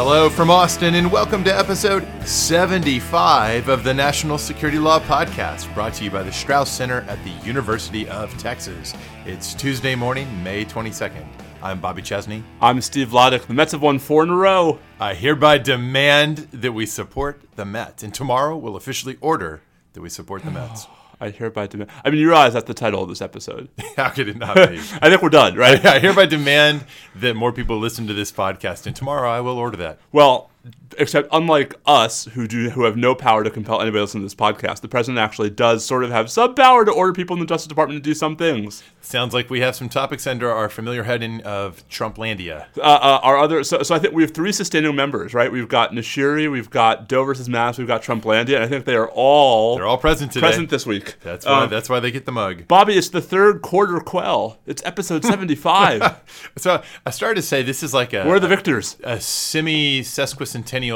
Hello from Austin, and welcome to episode 75 of the National Security Law Podcast, brought to you by the Strauss Center at the University of Texas. It's Tuesday morning, May 22nd. I'm Bobby Chesney. I'm Steve Vladeck. The Mets have won four in a row. I hereby demand that we support the Mets, and tomorrow we'll officially order that we support the Mets. I hereby demand. I mean, you realize that's the title of this episode. How could it not be? I think we're done, right? I hereby demand that more people listen to this podcast, and tomorrow I will order that. Well, except unlike us, who do who have no power to compel anybody to listen to this podcast, the president actually does sort of have some power to order people in the Justice Department to do some things. Sounds like we have some topics under our familiar heading of Trumplandia. Uh, uh, our other, so, so I think we have three sustaining members, right? We've got Nashiri, we've got Doe versus Mattis, we've got Trumplandia, and I think they are all They're all present today. present this week. That's why. Um, that's why they get the mug. Bobby, it's the third quarter quell. It's episode seventy-five. So I started to say this is like a We're the victors. a semi sesquicentennial,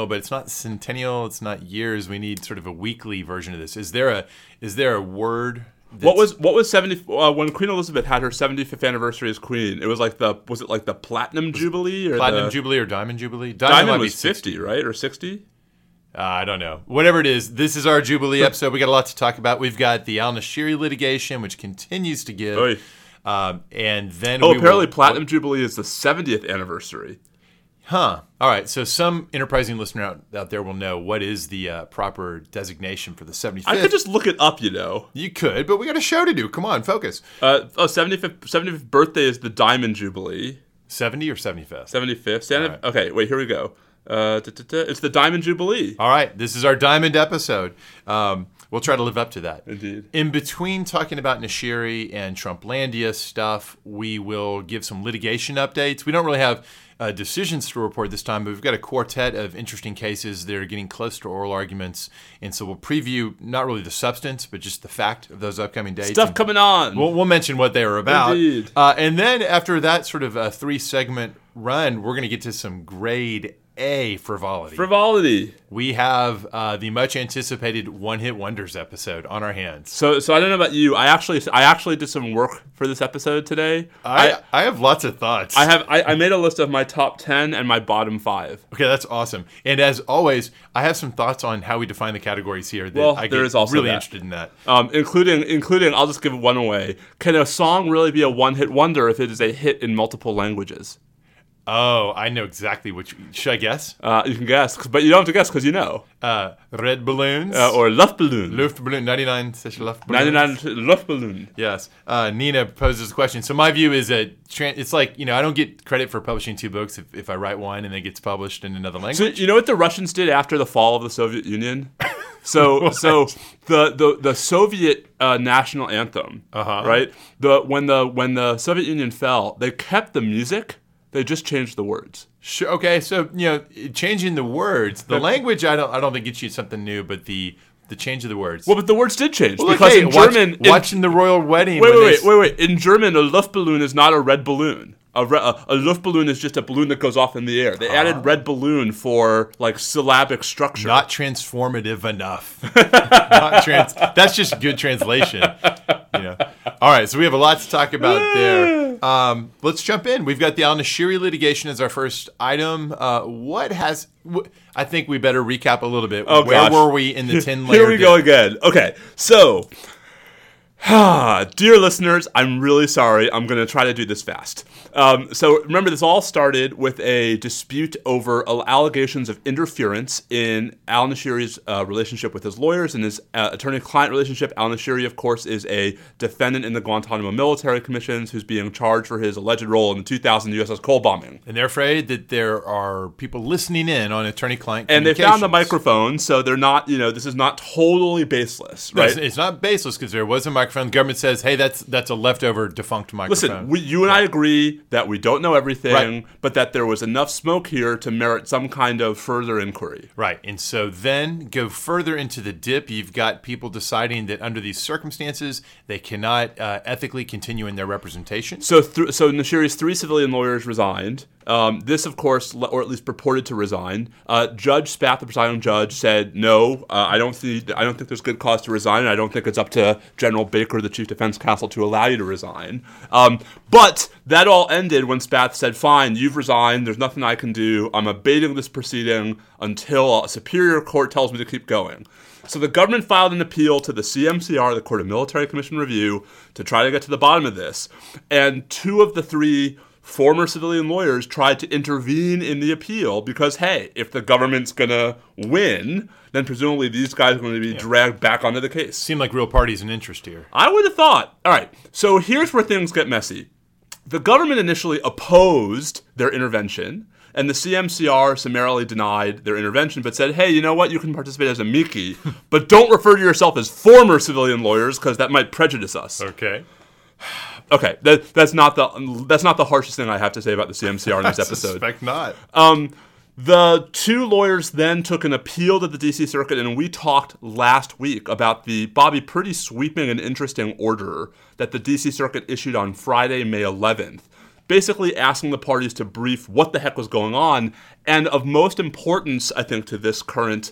but it's not centennial. It's not years. We need sort of a weekly version of this. Is there a is there a word? What was what was seventy uh, when Queen Elizabeth had her seventy fifth anniversary as queen? It was like the was it like the platinum jubilee or platinum the, jubilee or diamond jubilee? might Diamond was fifty, right, or sixty? Uh, I don't know. Whatever it is, this is our Jubilee episode. We got a lot to talk about. We've got the Al Nashiri litigation, which continues to give. Um, and then Oh, we apparently will, platinum jubilee is the seventieth anniversary. Huh. All right. So some enterprising listener out, out there will know what is the uh, proper designation for the 75th. I could just look it up, you know. you could, but we got a show to do. Come on, focus. Uh, oh, 75th, 75th birthday is the diamond jubilee. 70 or 75th? 75th. Stand right. Okay, wait, here we go. Uh, da, da, da, it's the diamond jubilee. All right. This is our diamond episode. Um, we'll try to live up to that. Indeed. In between talking about Nashiri and Trumplandia stuff, we will give some litigation updates. We don't really have uh, decisions to report this time, but we've got a quartet of interesting cases that are getting close to oral arguments. And so we'll preview not really the substance, but just the fact of those upcoming dates. Stuff And coming on. We'll, we'll mention what they were about. Indeed. Uh, and then after that sort of a three segment run, we're going to get to some grade A frivolity. Frivolity. we have uh, the much anticipated One Hit Wonders episode on our hands. So, so I don't know about you. I actually, I actually did some work for this episode today. I, I have lots of thoughts. I have I, I made a list of my top ten and my bottom five. okay, that's awesome. And as always, I have some thoughts on how we define the categories here. That Well, I there is also really that. interested in that. Um, including including I'll just give one away. Can a song really be a one hit wonder if it is a hit in multiple languages? Oh, I know exactly which. Should I guess? Uh, you can guess, 'cause- but you don't have to guess because you know. Uh, red balloons. Uh, or Luftballon. Luftballon. Ninety nine. such Luftballon. Ninety nine Luftballon. Yes. Uh, Nina poses a question. So my view is that it's like you know I don't get credit for publishing two books if, if I write one and it gets published in another language. So you know what the Russians did after the fall of the Soviet Union? So so the the the Soviet uh, national anthem, Uh-huh. right? The when the when the Soviet Union fell, they kept the music. They just changed the words. Sure. Okay. So you know, changing the words, the language, I don't, I don't think gets you something new, but the the change of the words. Well, but the words did change Well, because hey, in watch- German, in- watching the royal wedding. wait, wait, wait, wait, wait. In German, a Luftballon is not a red balloon. A, re- a, a Luftballon is just a balloon that goes off in the air. They ah. added red balloon for like syllabic structure. Not transformative enough. Not trans- that's just good translation. All right, so we have a lot to talk about there. Um, let's jump in. We've got the Al Nashiri litigation as our first item. Uh, what has? wh- I think we better recap a little bit. Oh, Where gosh. were we in the ten layer? Here we go again. Okay, so, dear listeners, I'm really sorry. I'm going to try to do this fast. Um, so, remember, this all started with a dispute over allegations of interference in Al Nashiri's uh, relationship with his lawyers and his uh, attorney-client relationship. Al Nashiri, of course, is a defendant in the Guantanamo military commissions who's being charged for his alleged role in the 2000 USS Cole bombing. And they're afraid that there are people listening in on attorney-client And they found the microphone, so they're not, you know, this is not totally baseless, No, right? It's, it's not baseless because there was a microphone. The government says, "Hey, that's that's a leftover defunct microphone." Listen, we, you and I agree that we don't know everything, Right. but that there was enough smoke here to merit some kind of further inquiry. Right. And so then go further into the dip. You've got people deciding that under these circumstances, they cannot uh, ethically continue in their representation. So, th- so Nashiri's three civilian lawyers resigned. Um, this, of course, or at least purported to resign. Uh, judge Spath, the presiding judge, said, "No, uh, I don't see. I don't think there's good cause to resign, and I don't think it's up to General Baker, the chief defense counsel, to allow you to resign." Um, but that all ended when Spath said, "Fine, you've resigned. There's nothing I can do. I'm abating this proceeding until a superior court tells me to keep going." So the government filed an appeal to the CMCR, the Court of Military Commission Review, to try to get to the bottom of this. And two of the three former civilian lawyers tried to intervene in the appeal because, hey, if the government's going to win, then presumably these guys are going to be dragged back onto the case. Seem like real parties in interest here. I would have thought. All right, so here's where things get messy. The government initially opposed their intervention, and the CMCR summarily denied their intervention, but said, hey, you know what? You can participate as amici, but don't refer to yourself as former civilian lawyers because that might prejudice us. Okay. Okay, that, that's not the that's not the harshest thing I have to say about the CMCR in this episode. I suspect not. Um, the two lawyers then took an appeal to the DC Circuit, and we talked last week about the Bobby pretty sweeping and interesting order that the DC Circuit issued on Friday, May 11th, basically asking the parties to brief what the heck was going on, and of most importance, I think, to this current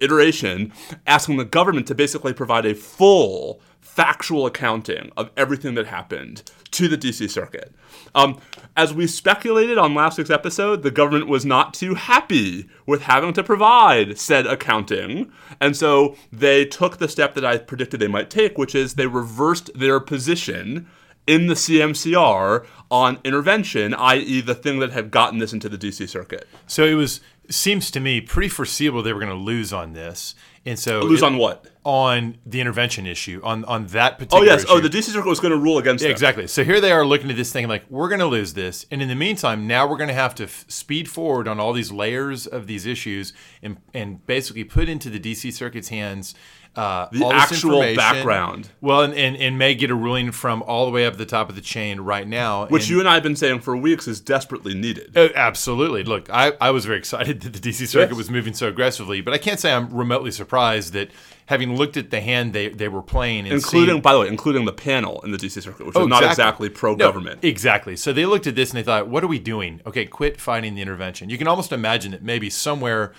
iteration, asking the government to basically provide a full factual accounting of everything that happened to the DC Circuit. Um, as we speculated on last week's episode, the government was not too happy with having to provide said accounting, and so they took the step that I predicted they might take, which is they reversed their position in the CMCR on intervention, i.e., the thing that had gotten this into the DC Circuit. So it was seems to me pretty foreseeable they were going to lose on this, and so Lose it- on what? on the intervention issue on on that oh, particular. Oh yes. Oh, the DC Circuit was going to rule against Yeah, exactly. So here they are looking at this thing like we're going to lose this, and in the meantime, now we're going to have to f- speed forward on all these layers of these issues and and basically put into the DC Circuit's hands uh, The all actual background. Well, and, and and may get a ruling from all the way up the top of the chain right now, Which and- you and I have been saying for weeks is desperately needed. Oh, absolutely. Look, I, I was very excited that the DC Circuit Yes. was moving so aggressively, but I can't say I'm remotely surprised that having looked at the hand they, they were playing and including, seen, by the way, including the panel in the DC Circuit, which was Oh, not exactly. exactly pro-government. No, exactly. So they looked at this and they thought, what are we doing? Okay, quit fighting the intervention. You can almost imagine that maybe somewhere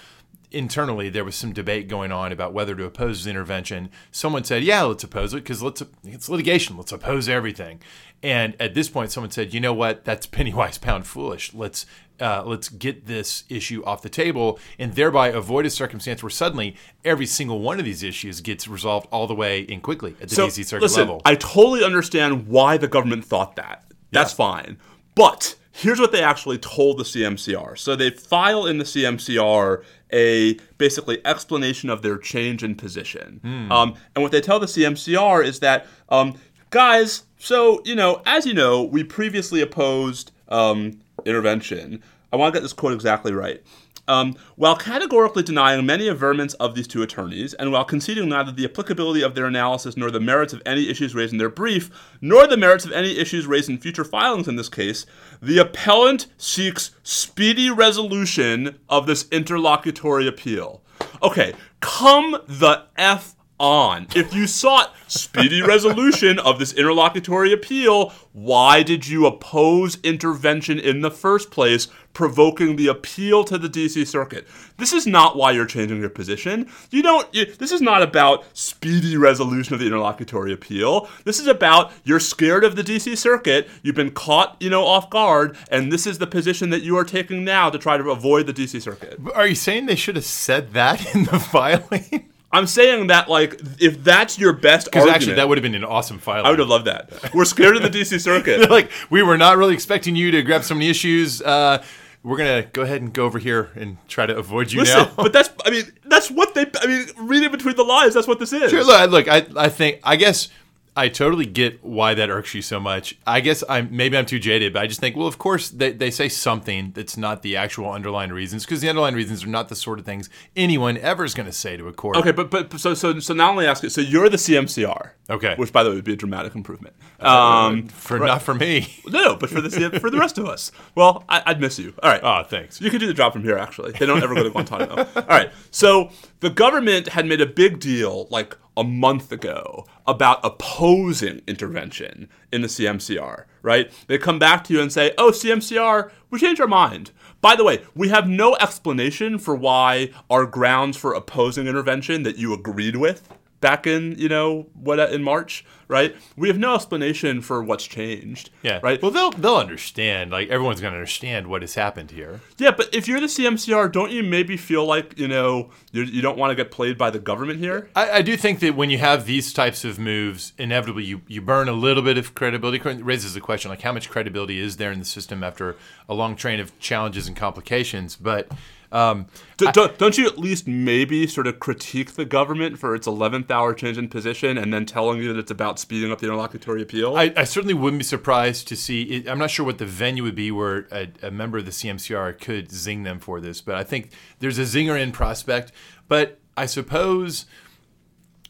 internally there was some debate going on about whether to oppose the intervention. Someone said, yeah, let's oppose it because let's it's litigation. Let's oppose everything. And at this point, someone said, you know what? That's penny wise, pound foolish. Let's uh, let's get this issue off the table and thereby avoid a circumstance where suddenly every single one of these issues gets resolved all the way and quickly at the so, DC Circuit listen, level. I totally understand why the government thought that. That's fine. But here's what they actually told the CMCR. So they file in the CMCR a basically explanation of their change in position. Hmm. Um, and what they tell the CMCR is that, um, guys, so, you know, as you know, we previously opposed um, intervention. I want to get this quote exactly right. Um, while categorically denying many averments of these two attorneys, and while conceding neither the applicability of their analysis nor the merits of any issues raised in their brief, nor the merits of any issues raised in future filings in this case, the appellant seeks speedy resolution of this interlocutory appeal. Okay, come the F on. If you sought speedy resolution of this interlocutory appeal, why did you oppose intervention in the first place, provoking the appeal to the DC Circuit? This is not why you're changing your position. You don't. You, this is not about speedy resolution of the interlocutory appeal. This is about you're scared of the DC Circuit. You've been caught, you know, off guard, and this is the position that you are taking now to try to avoid the DC Circuit. Are you saying they should have said that in the filing? I'm saying that like if that's your best Because actually, that would have been an awesome filing. I would have loved that. We're scared of the DC Circuit. like we were not really expecting you to grab so many issues. Uh, we're gonna go ahead and go over here and try to avoid you Listen, now. but that's I mean that's what they I mean reading between the lines. That's what this is. Sure, look, look, I, I think, I guess, I totally get why that irks you so much. I guess I'm maybe I'm too jaded, but I just think, well, of course they, they say something that's not the actual underlying reasons because the underlying reasons are not the sort of things anyone ever is going to say to a court. Okay, but but so so so now let me ask you. So you're the CMCR. Okay. Which, by the way, would be a dramatic improvement. Um, for not for me. no, no, but for the for the rest of us. Well, I, I'd miss you. All right. Oh, thanks. You could do the job from here, actually. They don't ever go to Guantanamo. All right. So the government had made a big deal, like a month ago about opposing intervention in the CMCR, right? They come back to you and say, oh, CMCR, we changed our mind. By the way, we have no explanation for why our grounds for opposing intervention that you agreed with back in you know what uh, in March, right? We have no explanation for what's changed. Yeah. Right. Well, they'll they'll understand. Like everyone's going to understand what has happened here. Yeah, but if you're the CMCR, don't you maybe feel like you know you're, you do not want to get played by the government here? I, I, do think that when you have these types of moves, inevitably you, you burn a little bit of credibility. It raises the question like how much credibility is there in the system after a long train of challenges and complications? But um, do, do, don't you at least maybe sort of critique the government for its 11th hour change in position and then telling you that it's about speeding up the interlocutory appeal? I, I certainly wouldn't be surprised to see. It, I'm not sure what the venue would be where a, a, member of the CMCR could zing them for this, but I think there's a zinger in prospect. But I suppose.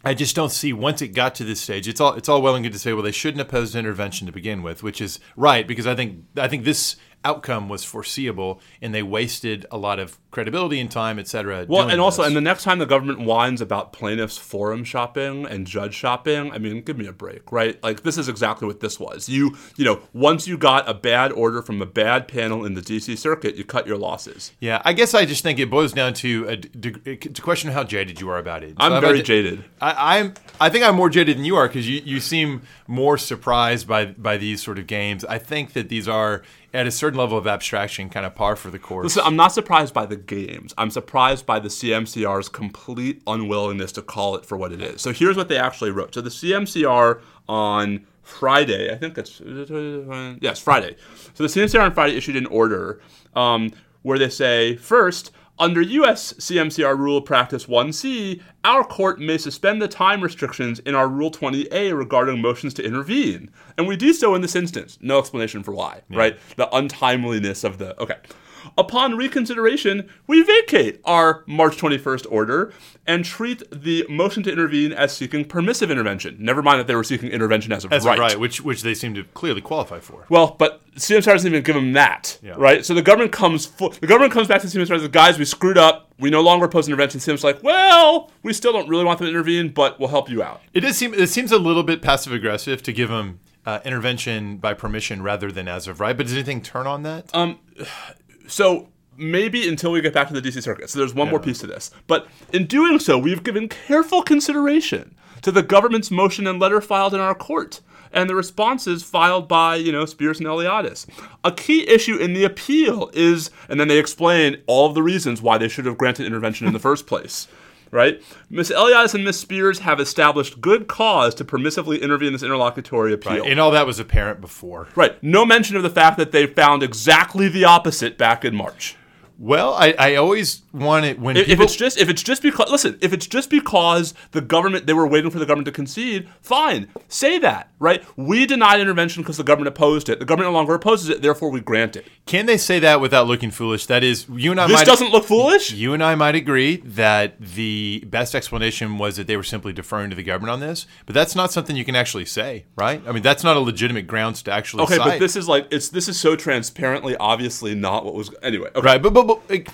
I just don't see once it got to this stage. It's all it's all well and good to say, well, they shouldn't oppose intervention to begin with, which is right because I think I think this outcome was foreseeable, and they wasted a lot of credibility and time, et cetera. Well, and also, and the next time the government whines about plaintiffs forum shopping and judge shopping, I mean, give me a break, right? Like this is exactly what this was. You, you know, once you got a bad order from a bad panel in the D.C. Circuit, you cut your losses. Yeah, I guess I just think it boils down to a, to question how jaded you are about it. So I'm very jaded. I, I'm. I think I'm more jaded than you are because you, you seem more surprised by by these sort of games. I think that these are at a certain level of abstraction, kind of par for the course. Listen, I'm not surprised by the games. I'm surprised by the CMCR's complete unwillingness to call it for what it is. So here's what they actually wrote. So the CMCR on Friday, I think it's yes, Friday. So the CMCR on Friday issued an order um, where they say first under U.S. CMCR Rule Practice 1C, our court may suspend the time restrictions in our Rule 20A regarding motions to intervene. And we do so in this instance. No explanation for why, yeah. right? The untimeliness of the. Okay. Upon reconsideration, we vacate our March 21st order and treat the motion to intervene as seeking permissive intervention. Never mind that they were seeking intervention as a as right. right, which which they seem to clearly qualify for. Well, but CMCR doesn't even give them that, yeah. right? So the government comes the government comes back to CMCR and says, "Guys, we screwed up. We no longer oppose intervention." CMCR's like, "Well, we still don't really want them to intervene, but we'll help you out." It does seem it seems a little bit passive aggressive to give them uh, intervention by permission rather than as of right. But does anything turn on that? Um, so maybe until we get back to the DC Circuit. So there's one yeah. more piece to this. But in doing so, we've given careful consideration to the government's motion and letter filed in our court and the responses filed by, you know, Spears and Eliades. A key issue in the appeal is, and then they explain all of the reasons why they should have granted intervention in the first place. Right? Ms. Eliades and Ms. Spears have established good cause to permissively intervene in this interlocutory appeal. Right. And all that was apparent before. Right. No mention of the fact that they found exactly the opposite back in March. Well, I, I always want it when if, people... if it's just if it's just because listen if it's just because the government they were waiting for the government to concede, fine, say that right. We denied intervention because the government opposed it. The government no longer opposes it, therefore we grant it. Can they say that without looking foolish? That is, you and I. This might, doesn't look foolish. You and I might agree that the best explanation was that they were simply deferring to the government on this, but that's not something you can actually say, right? I mean, that's not a legitimate grounds to actually. Okay, cite. but this is like it's this is so transparently, obviously not what was anyway. Okay. Right, but, but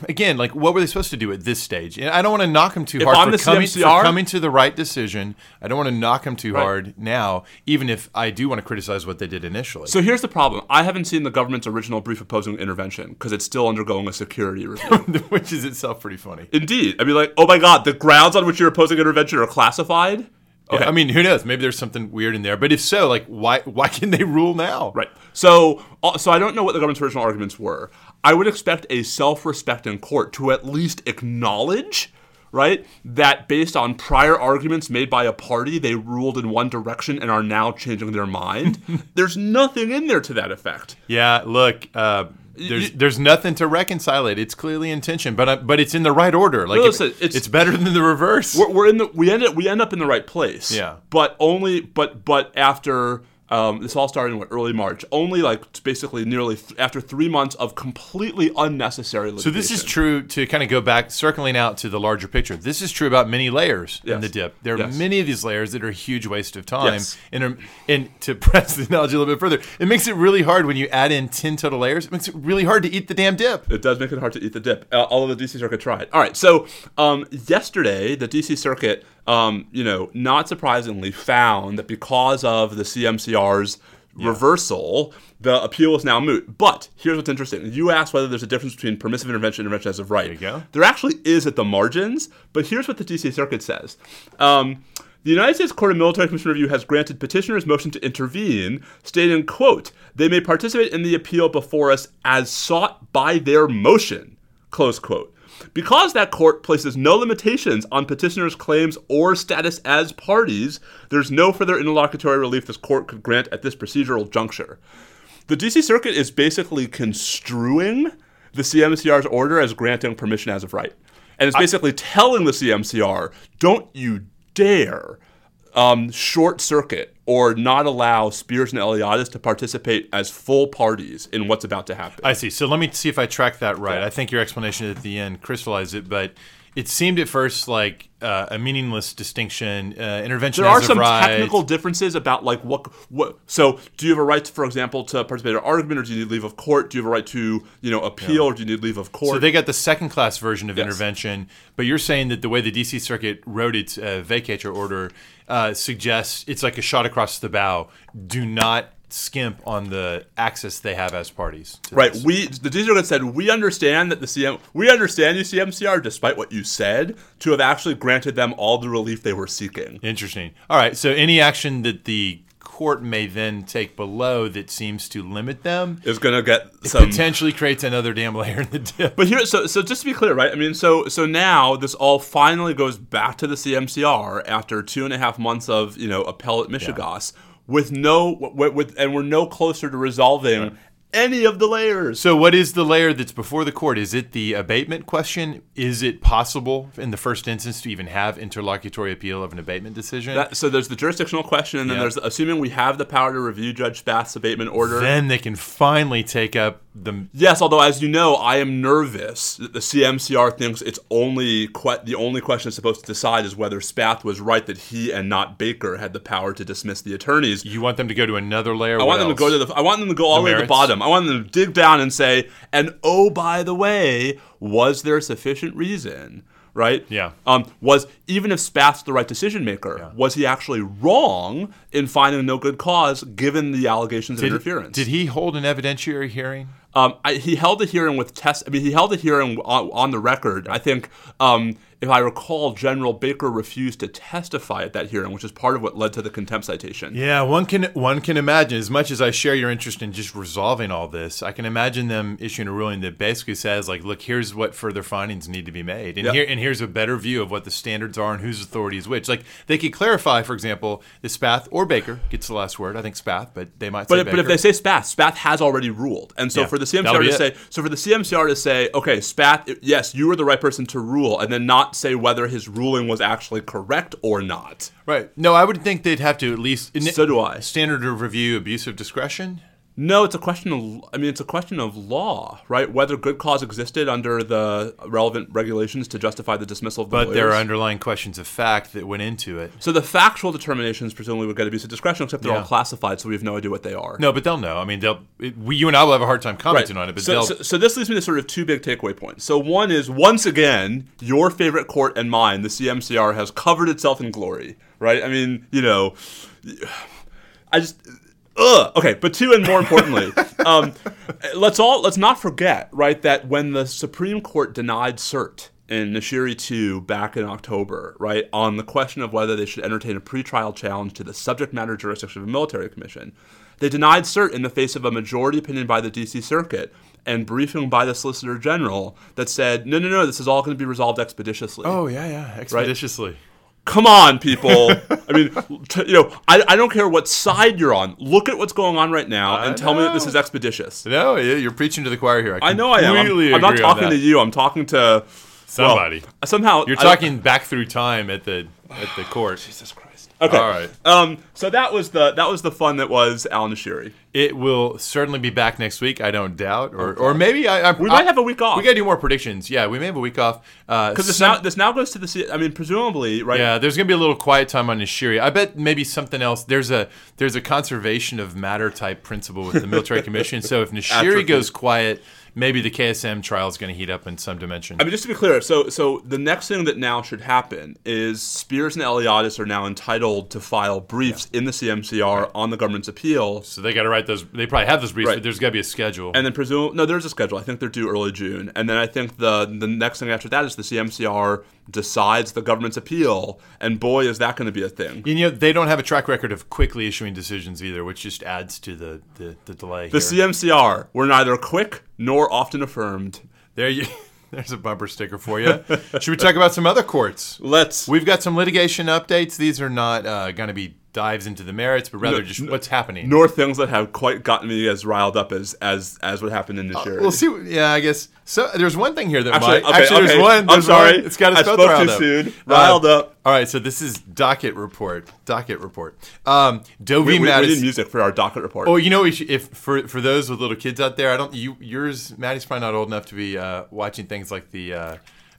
again, like what were they supposed to do at this stage? And I don't want to knock them too if hard I'm for, coming, for coming to the right decision. I don't want to knock them too right. hard now, even if I do want to criticize what they did initially. So here's the problem: I haven't seen the government's original brief opposing intervention because it's still undergoing a security review, which is itself pretty funny. Indeed, I mean, like, oh my god, the grounds on which you're opposing intervention are classified. Okay. I mean, who knows? Maybe there's something weird in there. But if so, like, why why can they rule now? Right. So, uh, so I don't know what the government's original arguments were. I would expect a self-respecting court to at least acknowledge, right, that based on prior arguments made by a party, they ruled in one direction and are now changing their mind. There's nothing in there to that effect. Yeah. Look. Uh, there's there's nothing to reconcile it. It's clearly intention, but uh, but it's in the right order. Like listen, if, it's, it's better than the reverse. We're, we're in the we end up, we end up in the right place. Yeah, but only but but after um, this all started in what, early March. Only like basically nearly th- after three months of completely unnecessary litigation. So this is true to kind of go back, circling out to the larger picture. This is true about many layers yes. in the dip. There are yes. many of these layers that are a huge waste of time. Yes. And, and to press the analogy a little bit further, it makes it really hard when you add in 10 total layers. It makes it really hard to eat the damn dip. It does make it hard to eat the dip. Uh, all of the DC Circuit tried. All right, so um, yesterday, the DC Circuit um, you know, not surprisingly, found that because of the CMCR's reversal, the appeal is now moot. But here's what's interesting. You asked whether there's a difference between permissive intervention and intervention as of right. There. There actually is at the margins, but here's what the DC Circuit says. Um, the United States Court of Military Commission Review has granted petitioners motion to intervene, stating, quote, they may participate in the appeal before us as sought by their motion, close quote. Because that court places no limitations on petitioners' claims or status as parties, there's no further interlocutory relief this court could grant at this procedural juncture. The DC Circuit is basically construing the CMCR's order as granting permission as of right. And it's basically telling the CMCR, don't you dare um, short circuit or not allow Spears and Eliades to participate as full parties in what's about to happen. I see. So let me see if I track that right. Yeah. I think your explanation at the end crystallized it, but it seemed at first like uh, a meaningless distinction. Uh, intervention there are some right. technical differences about like what what. So, do you have a right, to, for example, to participate in an argument, or do you need leave of court? Do you have a right to you know appeal, or do you need leave of court? So they got the second class version of Yes. intervention, but you're saying that the way the DC Circuit wrote its uh, vacatur order uh, suggests it's like a shot across the bow. Do not skimp on the access they have as parties. Right. this. We the Circuit said we understand that the CM we understand you CMCR, despite what you said, to have actually granted them all the relief they were seeking. Interesting. All right. So any action that the court may then take below that seems to limit them Is going to get some potentially creates another damn layer in the dip. But here, so so just to be clear, right? I mean, so so now this all finally goes back to the CMCR after two and a half months of you know appellate mishigas with no with, with and we're no closer to resolving any of the layers. So, what is the layer that's before the court? Is it the abatement question? Is it possible in the first instance to even have interlocutory appeal of an abatement decision? That, so there's the jurisdictional question, and then Yeah. there's assuming we have the power to review Judge Spath's abatement order. then they can finally take up the. Yes, although as you know, I am nervous that the CMCR thinks it's only que- the only question it's supposed to decide is whether Spath was right that he and not Baker had the power to dismiss the attorneys. You want them to go to another layer? I want them to go to the. I want them to go all the way to the bottom. I want them to dig down and say, and oh, by the way, was there sufficient reason? Right. Yeah. Um, was even if Spath's the right decision maker, was he actually wrong in finding no good cause given the allegations of interference? did he hold an evidentiary hearing? Um, I, he held a hearing with test. I mean, he held a hearing on, on the record. I think, um, if I recall, General Baker refused to testify at that hearing, which is part of what led to the contempt citation. Yeah, one can one can imagine. As much as I share your interest in just resolving all this, I can imagine them issuing a ruling that basically says, like, look, here's what further findings need to be made, and Yep. here and here's a better view of what the standards are and whose authority is which. Like, they could clarify, for example, that Spath or Baker gets the last word. I think Spath, but they might say But, but if they say Spath, Spath has already ruled, and so Yeah, for the CMCR to it. say, so for the CMCR to say, okay, Spath, yes, you were the right person to rule, and then not say whether his ruling was actually correct or not. right? No, I would think they'd have to at least. So do I. Standard of review, abuse of discretion. No, it's a question of. I mean, it's a question of law, right? Whether good cause existed under the relevant regulations to justify the dismissal of the But there are underlying questions of fact that went into it. So the factual determinations presumably would get abuse of discretion, except they're Yeah. all classified, so we have no idea what they are. No, but they'll know. I mean, they'll. It, we, you and I will have a hard time commenting on it, but so, they'll. so, so this leads me to sort of two big takeaway points. So one is once again, your favorite court and mine, the CMCR, has covered itself in glory, right? I mean, you know, I just. Ugh. Okay, but two, and more importantly, um, let's all let's not forget, right, that when the Supreme Court denied cert in Nashiri 2 back in October, right, on the question of whether they should entertain a pretrial challenge to the subject matter jurisdiction of a military commission, they denied cert in the face of a majority opinion by the D.C. Circuit and briefing by the Solicitor General that said, no, no, no, this is all going to be resolved expeditiously. oh yeah, yeah, expeditiously. Come on, people. I mean, t- you know, I, I don't care what side you're on. Look at what's going on right now I and tell me that this is expeditious. No, yeah, you're preaching to the choir here. I, I know I am. I'm, I'm not talking to you. I'm talking to well, Somebody. somehow You're I talking back through time at the at the court. Jesus Christ. Okay. All right. Um. So that was the that was the fun that was Al Nashiri. It will certainly be back next week. I don't doubt, or or maybe I, I We might have a week off. We gotta do more predictions. Yeah, we may have a week off because because this now this now goes to the. I mean, presumably, right? Yeah, there's gonna be a little quiet time on Nashiri. I bet maybe something else. There's a there's a conservation of matter type principle with the military commission. So if Nashiri goes quiet, maybe the KSM trial is gonna heat up in some dimension. I mean, just to be clear, so so the next thing that now should happen is Spears and Eliades are now entitled to file briefs in the CMCR on the government's appeal. So they got to write those. They probably have those briefs, Right. but there's got to be a schedule. And then presume no, there's a schedule. I think they're due early June, and then I think the the next thing after that is the CMCR decides the government's appeal, and boy, is that going to be a thing. you know, they don't have a track record of quickly issuing decisions either, which just adds to the the, the delay. The here. CMCR were neither quick nor often affirmed. there you. There's a bumper sticker for you. Should we talk about some other courts? Let's. We've got some litigation updates. These are not uh, going to be dives into the merits, but rather No, just what's happening. nor things that have quite gotten me as riled up as as as what happened in the Uh, We'll see. Yeah, I guess. So there's one thing here that Actually, might. okay, actually, there's okay. one. I'm sorry. one. It's got I us both spoke riled too up. soon. Riled Uh, up. All right, so this is docket report. Docket report. Um, Dovey We, we, we Mattis. need music for our docket report. Oh, you know, we should, if for for those with little kids out there, I don't. You yours, Maddie's probably not old enough to be uh, watching things like the. Uh,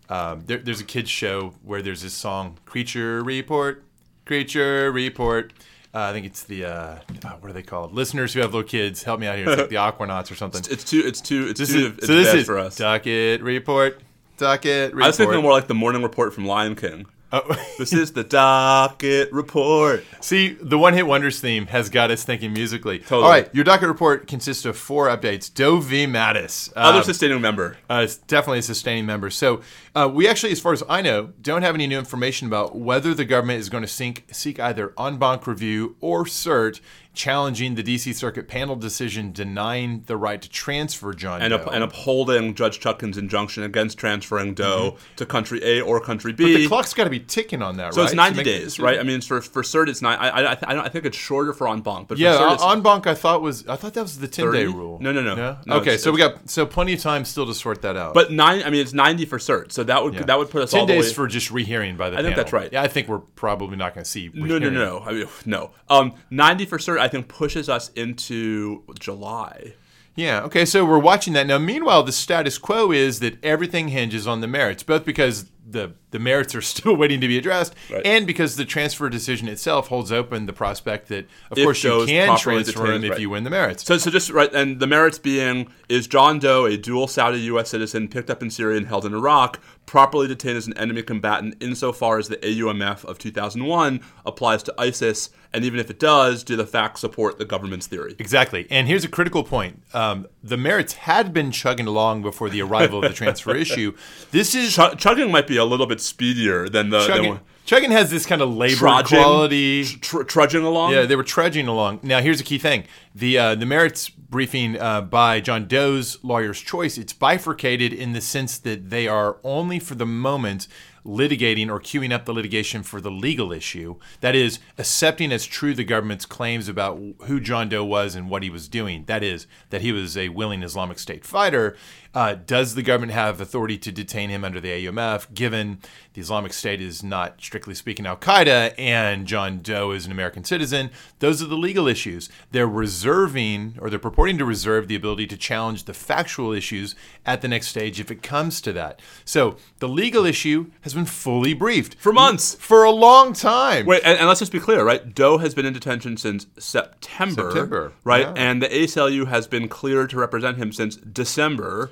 um, there, there's a kids show where there's this song, "Creature Report," "Creature Report." Uh, I think it's the uh, oh, what are they called? Listeners who have little kids, help me out here. It's like the Aquanauts or something. it's too. It's too. It's This too. is, it's so this bad is for us. docket report. Docket report. I was thinking more like the morning report from Lion King. Oh. This is the docket report. See, the One Hit Wonders theme has got us thinking musically. Totally. All right, your docket report consists of four updates. Doe V. Mattis. Other Um, sustaining member. Uh, it's definitely a sustaining member. So uh, we actually, as far as I know, don't have any new information about whether the government is going to seek, seek either en banc review or cert challenging the D.C. Circuit panel decision denying the right to transfer John And, Doe. up, and upholding Judge Chutkan's injunction against transferring Doe to country A or country B. Mm-hmm. the clock's got to be ticking on that, so right? it's 90 make days, right? I mean, for for cert, it's nine. I I, I, I, think it's shorter for en banc, but for Yeah, cert, it's, en banc. I thought was I thought that was the ten day rule. No, no, no. No, okay, it's- so we got so plenty of time still to sort that out. but nine. I mean, it's 90 for cert, so that would Yeah. that would put us ten all the days way. for just rehearing by the. I think that's right. Yeah, I think we're probably not going to see. no, no, rehearing. no. I mean, no. Um, 90 for cert, I think, pushes us into July. Yeah. Okay. So we're watching that now. Meanwhile, the status quo is that everything hinges on the merits, both because the the merits are still waiting to be addressed, Right. and because the transfer decision itself holds open the prospect that, of If course, you can transfer him if right. you win the merits. So, so just right, and the merits being is John Doe a dual Saudi U.S. citizen picked up in Syria and held in Iraq, properly detained as an enemy combatant insofar as the AUMF of 2001 applies to ISIS, and even if it does, do the facts support the government's theory? Exactly. And here's a critical point. Um, the merits had been chugging along before the arrival of the transfer issue. This is Ch- chugging might be a little bit speedier than the chugging. than chugging has this kind of labor trudging, quality. tr- trudging along. Yeah, they were trudging along. Now, here's a key thing: the uh, the merits briefing uh, by John Doe's lawyer's choice. It's bifurcated in the sense that they are only for the moment litigating or queuing up the litigation for the legal issue. That is, accepting as true the government's claims about who John Doe was and what he was doing. That is, that he was a willing Islamic State fighter. Uh, does the government have authority to detain him under the AUMF, given the Islamic State is not strictly speaking Al Qaeda and John Doe is an American citizen? Those are the legal issues. They're reserving, or they're purporting to reserve, the ability to challenge the factual issues at the next stage if it comes to that. So the legal issue has been fully briefed For months. for a long time. Wait, and, and let's just be clear, right? Doe has been in detention since September, September, right? yeah. And the ACLU has been cleared to represent him since December.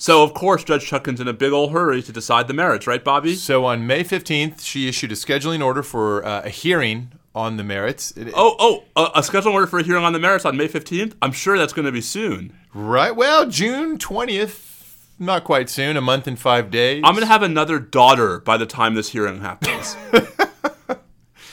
So of course, Judge Chutkan's in a big old hurry to decide the merits, right, Bobby? So on May 15th, she issued a scheduling order for uh, a hearing on the merits. It- Oh, oh, a, a scheduled order for a hearing on the merits on May fifteenth. I'm sure that's going to be soon. Right. Well, June 20th, not quite soon, a month and five days. I'm going to have another daughter by the time this hearing happens.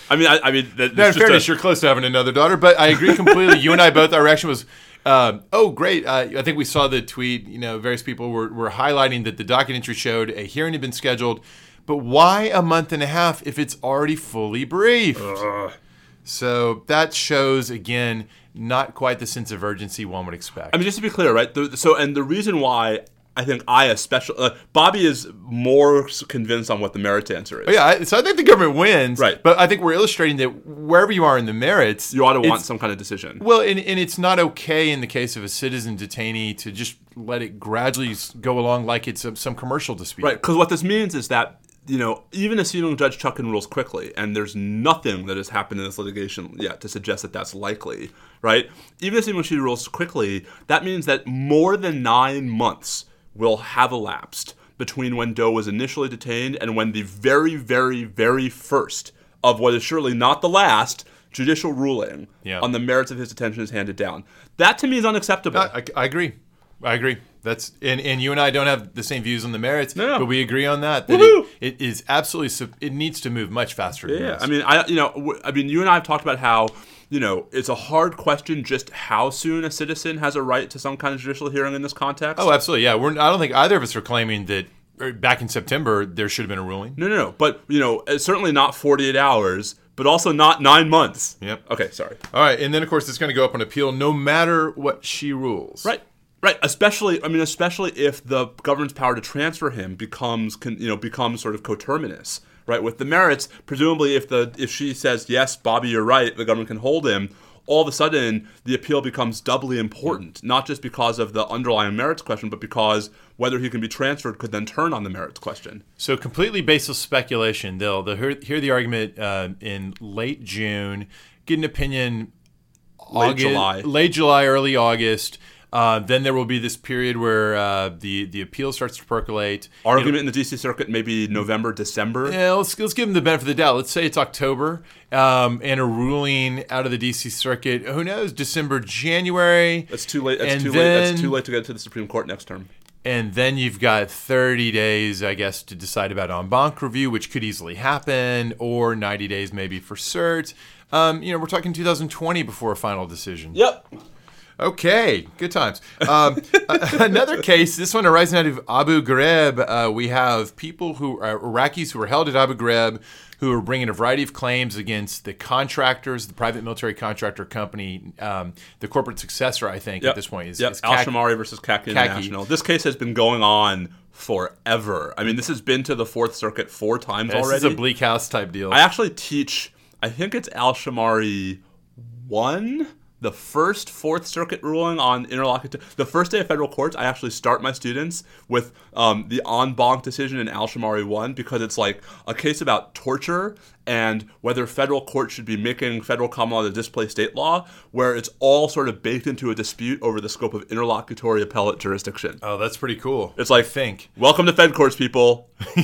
I mean, I, I mean, that, Now, in just fairness, a- you're close to having another daughter, but I agree completely. you and I both, our reaction was, um, oh, great. Uh, I think we saw the tweet. You know, various people were, were highlighting that the documentary showed a hearing had been scheduled, but why a month and a half if it's already fully briefed? So that shows, again, not quite the sense of urgency one would expect. I mean, just to be clear, right? The, so, and the reason why I think I especially uh, Bobby is more convinced on what the merits answer is. Oh, yeah, so I think the government wins. Right. But I think we're illustrating that wherever you are in the merits, You ought to want some kind of decision. Well, and, and it's not okay in the case of a citizen detainee to just let it gradually go along like it's a, some commercial dispute. Right, because what this means is that you know, even assuming Judge Chutkan rules quickly, and there's nothing that has happened in this litigation yet to suggest that that's likely, right? Even assuming she rules quickly, that means that more than nine months will have elapsed between when Doe was initially detained and when the very, very, very first of what is surely not the last judicial ruling Yeah. on the merits of his detention is handed down. That to me is unacceptable. I, I agree. I agree. That's and, and you and I don't have the same views on the merits, No. but we agree on that. That it, it is absolutely it needs to move much faster. Than Yeah. I mean, I you know, I mean, you and I have talked about how you know it's a hard question just how soon a citizen has a right to some kind of judicial hearing in this context. oh, absolutely. Yeah, we're. I don't think either of us are claiming that er, back in September there should have been a ruling. no, no, no. But you know, certainly not 48 hours, but also not nine months. Yep. Okay, sorry. All right, and then of course it's going to go up on appeal no matter what she rules. Right. Right, especially I mean, especially if the government's power to transfer him becomes, con, you know, becomes sort of coterminous, right? With the merits, presumably, if the if she says yes, Bobby, you're right, the government can hold him. All of a sudden, the appeal becomes doubly important, not just because of the underlying merits question, but because whether he can be transferred could then turn on the merits question. So completely baseless speculation. They'll they'll hear, hear the argument uh, in late June, get an opinion Late August- July. late July, early August. Uh, then there will be this period where uh, the the appeal starts to percolate. Argument in the D.C. Circuit maybe November, December. Yeah, let's, let's give them the benefit of the doubt. Let's say it's October um, and a ruling out of the D.C. Circuit. Who knows? December, January. That's too late. That's And too late. That's too late to get to the Supreme Court next term. And then you've got 30 days, I guess, to decide about en banc review, which could easily happen, or 90 days maybe for cert. Um, you know, we're talking 2020 before a final decision. Yep. Okay, good times. Um, another case, this one arising out of Abu Ghraib. Uh, we have people who are Iraqis who were held at Abu Ghraib who are bringing a variety of claims against the contractors, the private military contractor company, um, the corporate successor, I think, at this point is, yep. is Al Shimari versus CACI. International. This case has been going on forever. I mean, this has been to the Fourth Circuit four times This already. is a bleak house type deal. I actually teach. I think it's Al Shimari one. The first Fourth Circuit ruling on interlocutor, the first day of federal courts, I actually start my students with um, the en banc decision in Al Shimari 1 because it's like a case about torture and whether federal courts should be making federal common law to displace state law, where it's all sort of baked into a dispute over the scope of interlocutory appellate jurisdiction. oh, that's pretty cool. It's like, I think. welcome to Fed courts, people.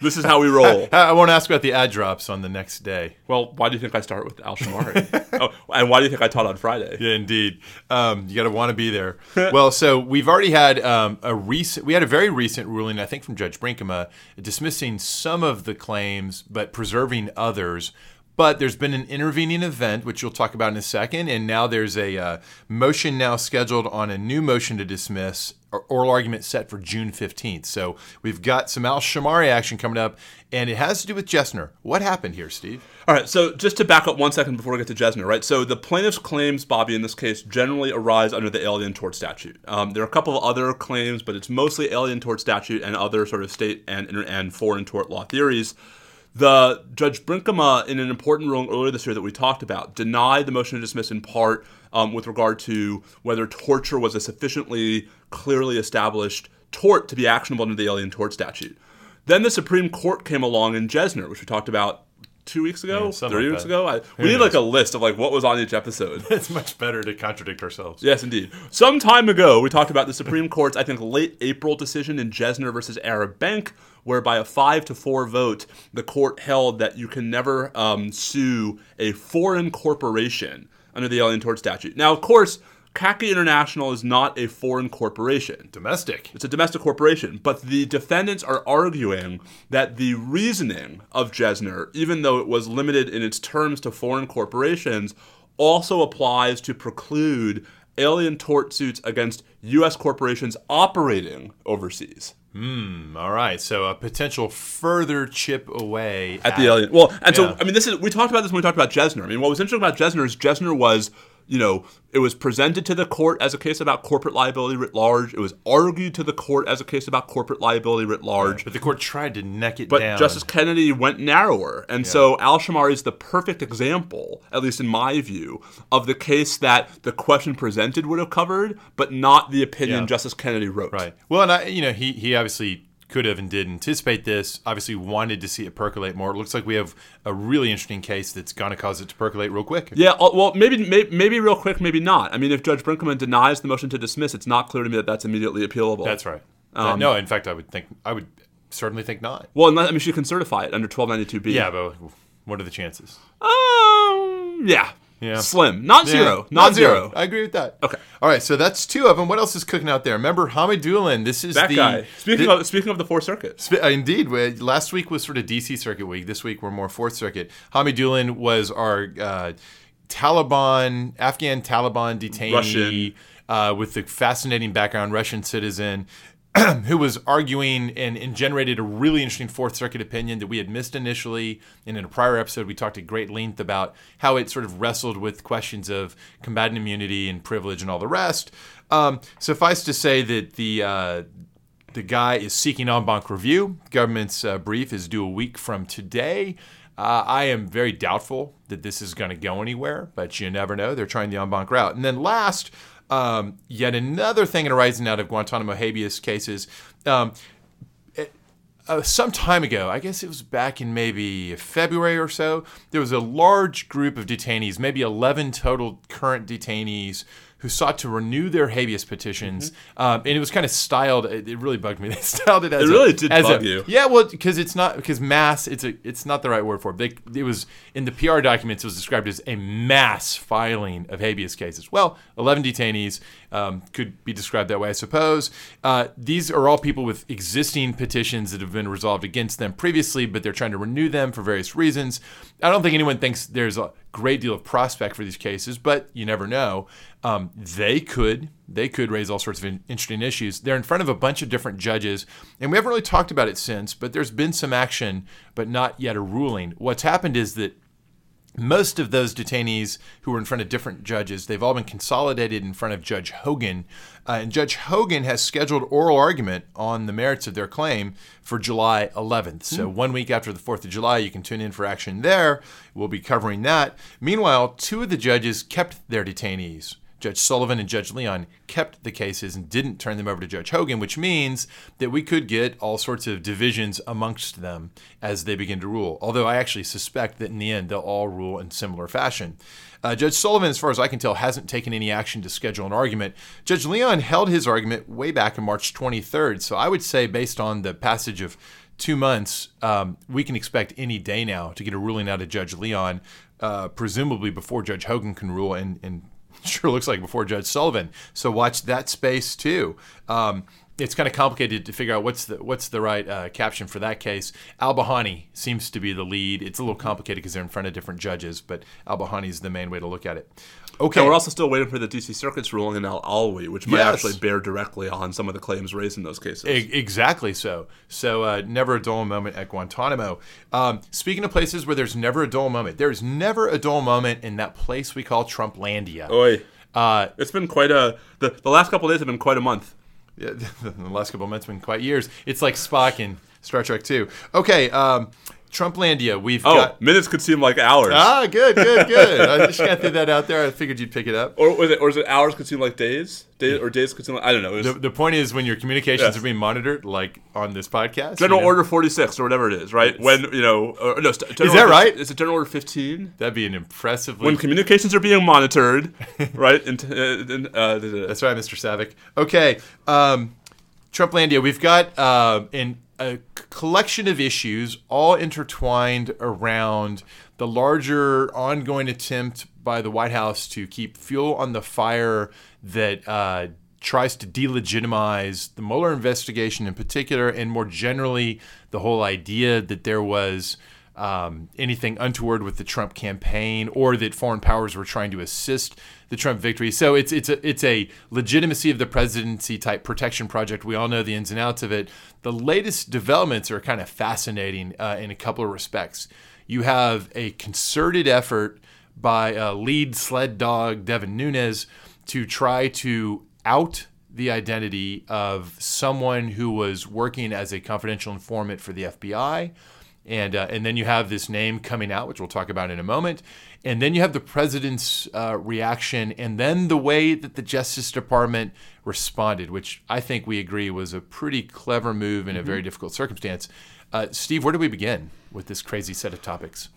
this is how we roll. I I won't ask about the ad drops on the next day. Well, why do you think I start with Al Shimari? oh, and why do you think I taught on Friday? Yeah, indeed. Um, you got to want to be there. well, so we've already had um, a recent. We had a very recent ruling, I think, from Judge Brinkema, dismissing some of the claims but preserving others. But there's been an intervening event, which you'll talk about in a second, and now there's a uh, motion now scheduled on a new motion to dismiss, or oral argument set for June 15th. So we've got some Al Shimari action coming up, and it has to do with Jesner. What happened here, Steve? All right, so just to back up one second before we get to Jesner, right? So the plaintiff's claims, Bobby, in this case, generally arise under the Alien Tort Statute. Um, there are a couple of other claims, but it's mostly Alien Tort Statute and other sort of state and and foreign tort law theories. The Judge Brinkema, in an important ruling earlier this year that we talked about, denied the motion to dismiss in part um, with regard to whether torture was a sufficiently clearly established tort to be actionable under the Alien Tort Statute. Then the Supreme Court came along in Jesner, which we talked about two weeks ago, Yeah, three like weeks that. ago. I, we need like a list of like what was on each episode. It's much better to contradict ourselves. Yes, indeed. Some time ago, we talked about the Supreme Court's, I think, late April decision in Jesner versus Arab Bank, where by a five to four vote, the court held that you can never um, sue a foreign corporation under the Alien Tort Statute. Now, of course, CACI International is not a foreign corporation. Domestic. It's a domestic corporation, but the defendants are arguing that the reasoning of Jesner, even though it was limited in its terms to foreign corporations, also applies to preclude alien tort suits against U.S. corporations operating overseas. Hmm, all right, so a potential further chip away at the alien. Well, and Yeah. so I mean, this is we talked about this when we talked about Jesner. I mean, what was interesting about Jesner is Jesner was, you know, it was presented to the court as a case about corporate liability writ large. It was argued to the court as a case about corporate liability writ large. But the court tried to neck it But down. Justice Kennedy went narrower. And so Al Shimari is the perfect example, at least in my view, of the case that the question presented would have covered, but not the opinion Yeah. Justice Kennedy wrote. right. Well, and I, you know, he he obviously could have and did anticipate this. Obviously, wanted to see it percolate more. It looks like we have a really interesting case that's going to cause it to percolate real quick. Yeah, uh, well, maybe, maybe maybe real quick, maybe not. I mean, if Judge Brinkema denies the motion to dismiss, it's not clear to me that that's immediately appealable. That's right. Uh, no, in fact, I would think I would certainly think not. Well, unless, I mean, she can certify it under 1292B. Yeah, but what are the chances? Um, yeah. Yeah. Slim. Not zero. Yeah, Not zero. I agree with that. Okay. All right, so that's two of them. What else is cooking out there? Remember Hamidullin. This is That the guy. Speaking the- of speaking of the Fourth Circuit. Sp- uh, Indeed. we- Last week was sort of DC Circuit week. This week we're more Fourth Circuit. Hamidullin was our uh, Taliban, Afghan Taliban detainee Russian. Uh, with the fascinating background, Russian citizen. who was arguing and, and generated a really interesting Fourth Circuit opinion that we had missed initially. And in a prior episode, we talked at great length about how it sort of wrestled with questions of combatant immunity and privilege and all the rest. Um, suffice to say that the uh, the guy is seeking en banc review. Government's uh, brief is due a week from today. Uh, I am very doubtful that this is going to go anywhere, but you never know. They're trying the en banc route. And then last, um, yet another thing arising out of Guantanamo habeas cases. Um, uh, some time ago, I guess it was back in maybe February or so, there was a large group of detainees, maybe 11 total current detainees, who sought to renew their habeas petitions. Um, and it was kind of styled, it, it really bugged me. They styled it as It a- really did as bug a- you. Yeah, well, because it's not, because mass, it's a, it's not the right word for it. They, it was, in the PR documents, it was described as a mass filing of habeas cases. Well, 11 detainees um, could be described that way, I suppose. Uh, these are all people with existing petitions that have been resolved against them previously, but they're trying to renew them for various reasons. I don't think anyone thinks there's a great deal of prospect for these cases, but you never know. Um, they could they could raise all sorts of in- interesting issues. They're in front of a bunch of different judges, and we haven't really talked about it since. But there's been some action, but not yet a ruling. What's happened is that most of those detainees who were in front of different judges, they've all been consolidated in front of Judge Hogan. Uh, and Judge Hogan has scheduled oral argument on the merits of their claim for July 11th. So, one week after the 4th of July, you can tune in for action there. We'll be covering that. Meanwhile, two of the judges kept their detainees. Judge Sullivan and Judge Leon kept the cases and didn't turn them over to Judge Hogan, which means that we could get all sorts of divisions amongst them as they begin to rule. Although I actually suspect that in the end they'll all rule in similar fashion. Uh, Judge Sullivan, as far as I can tell, hasn't taken any action to schedule an argument. Judge Leon held his argument way back in March 23rd. So I would say, based on the passage of two months, um, we can expect any day now to get a ruling out of Judge Leon, uh, presumably before Judge Hogan can rule, and, and sure looks like before Judge Sullivan. So watch that space too. Um, it's kind of complicated to figure out what's the what's the right uh, caption for that case. Al Bihani seems to be the lead. It's a little complicated because they're in front of different judges, but Al Bihani is the main way to look at it. Okay, And we're also still waiting for the DC Circuit's ruling in Al Alwi, which might Yes. actually bear directly on some of the claims raised in those cases. E- exactly so. So uh, never a dull moment at Guantanamo. Um, speaking of places where there's never a dull moment, there's never a dull moment in that place we call Trumplandia. Oi. Uh, It's been quite a the, the last couple of days have been quite a month. Yeah, the last couple of months have been quite years. It's like Spock in Star Trek 2. Okay, um, Trumplandia. We've Oh, got. minutes could seem like hours. Ah, good, good, good. I just got to throw that out there. I figured you'd pick it up. Or was it or is it hours could seem like days? Days or days could seem like I don't know. Was The, the point is, when your communications Yes. are being monitored, like on this podcast, General you know, Order 46 or whatever it is, right? When, you know, or, no, st- General that Order- right? Is it General Order 15? that'd be an impressively. When communications are being monitored, right? And, uh, and, uh, the- That's right, Mr. Savick. Okay, um, Trumplandia. We've got uh, an, a collection of issues all intertwined around the larger ongoing attempt by the White House to keep fuel on the fire that uh, tries to delegitimize the Mueller investigation in particular, and more generally, the whole idea that there was um, anything untoward with the Trump campaign or that foreign powers were trying to assist the Trump victory. So it's it's a it's a legitimacy of the presidency type protection project. We all know the ins and outs of it. The latest developments are kind of fascinating uh, in a couple of respects. You have a concerted effort by uh, lead sled dog Devin Nunes to try to out the identity of someone who was working as a confidential informant for the FBI. And, uh, and then you have this name coming out, which we'll talk about in a moment. And then you have the president's uh, reaction, and then the way that the Justice Department responded, which I think we agree was a pretty clever move in a very difficult circumstance. Uh, Steve, where do we begin with this crazy set of topics?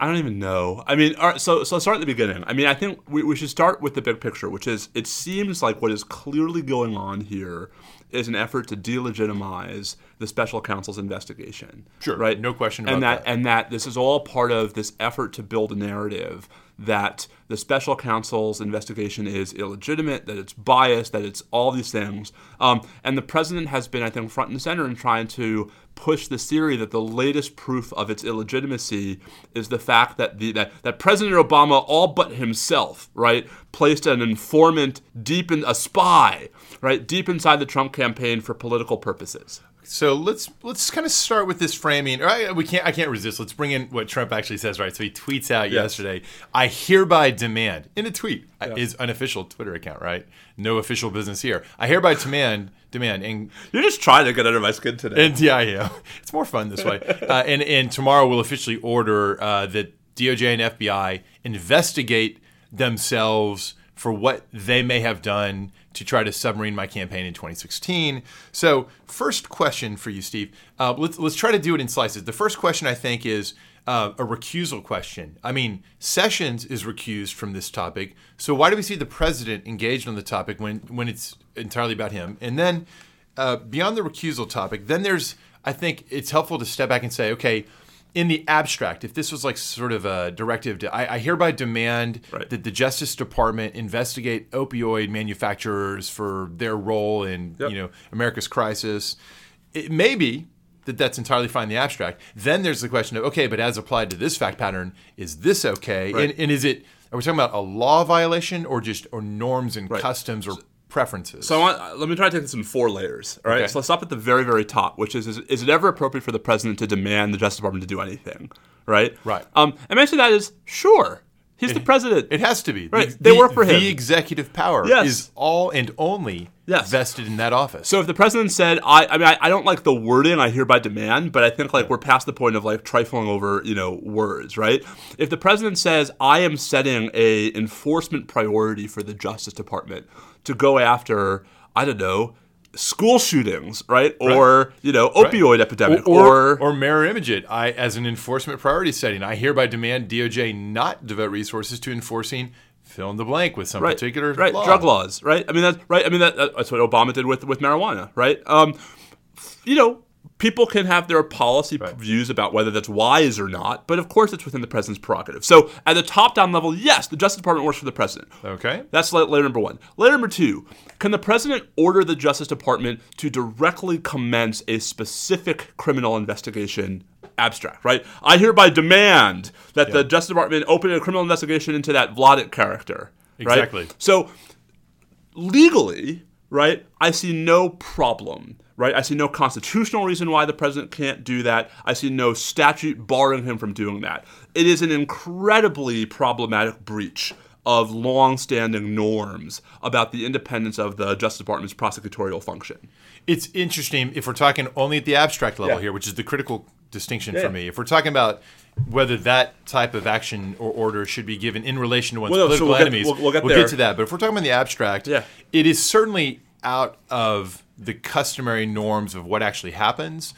I don't even know. I mean, all right, so so start at the beginning. I mean, I think we, we should start with the big picture, which is it seems like what is clearly going on here is an effort to delegitimize the special counsel's investigation. Sure, right? no question and about that, that. And that this is all part of this effort to build a narrative that the special counsel's investigation is illegitimate, that it's biased, that it's all these things. Um, and the president has been, I think, front and center in trying to push this theory that the latest proof of its illegitimacy is the fact that the that, that President Obama, all but himself, right, placed an informant deep in a spy, right, deep inside the Trump campaign for political purposes. So let's let's kind of start with this framing. Right, we can't I can't resist. Let's bring in what Trump actually says. Right, so he tweets out yesterday. I hereby demand in a tweet uh, his unofficial Twitter account. Right, no official business here. I hereby demand demand and You're just trying to get under my skin today. and yeah, yeah, it's more fun this way. Uh, and and tomorrow we'll officially order uh, that DOJ and FBI investigate themselves for what they may have done to try to submarine my campaign in 2016. So, first question for you, Steve. Uh, let's let's try to do it in slices. The first question I think is uh, a recusal question. I mean, Sessions is recused from this topic. So why do we see the president engaged on the topic when when it's entirely about him? And then uh, beyond the recusal topic, then there's I think it's helpful to step back and say, okay, in the abstract, if this was like sort of a directive, to, I, I hereby demand Right. that the Justice Department investigate opioid manufacturers for their role in Yep. you know America's crisis. It may be that that's entirely fine in the abstract. Then there's the question of okay, but as applied to this fact pattern, is this okay? Right. And, and is it? Are we talking about a law violation or just or norms and Right. customs or preferences? So I want, let me try to take this in four layers. All right. Okay. So let's stop at the very, very top, which is, is is it ever appropriate for the president to demand the Justice Department to do anything? Right. Right. Um, and my answer to that is sure. He's the president. It has to be. Right. The- They the- work for him. The executive power Yes. is all and only Yes. vested in that office. so if the president said, I, I mean, I, I don't like the wording I hereby demand, but I think like we're past the point of like trifling over, you know, words, right? If the president says, I am setting a enforcement priority for the Justice Department to go after, I don't know, school shootings, right? Or, you know, opioid epidemic or, or mirror image it. I, as an enforcement priority setting, I hereby demand DOJ not devote resources to enforcing fill in the blank with some right, particular right law. drug laws, right? I mean that's right. I mean that, that's what Obama did with with marijuana, right? Um, you know, people can have their policy views about whether that's wise or not, but of course it's within the president's prerogative. So at the top down level, yes, the Justice Department works for the president. Okay. That's la- layer number one. Layer number two can the president order the Justice Department to directly commence a specific criminal investigation abstract, right? I hereby demand that the Justice Department open a criminal investigation into that Vladeck character. right? Exactly. So legally, right, I see no problem, right? I see no constitutional reason why the president can't do that. I see no statute barring him from doing that. It is an incredibly problematic breach of long-standing norms about the independence of the Justice Department's prosecutorial function. It's interesting if we're talking only at the abstract level Yeah. here, which is the critical distinction Yeah. for me. If we're talking about whether that type of action or order should be given in relation to one's Well, no, so political we'll get- enemies, we'll- we'll get there. to that. But if we're talking about the abstract, Yeah. it is certainly out of the customary norms of what actually happens.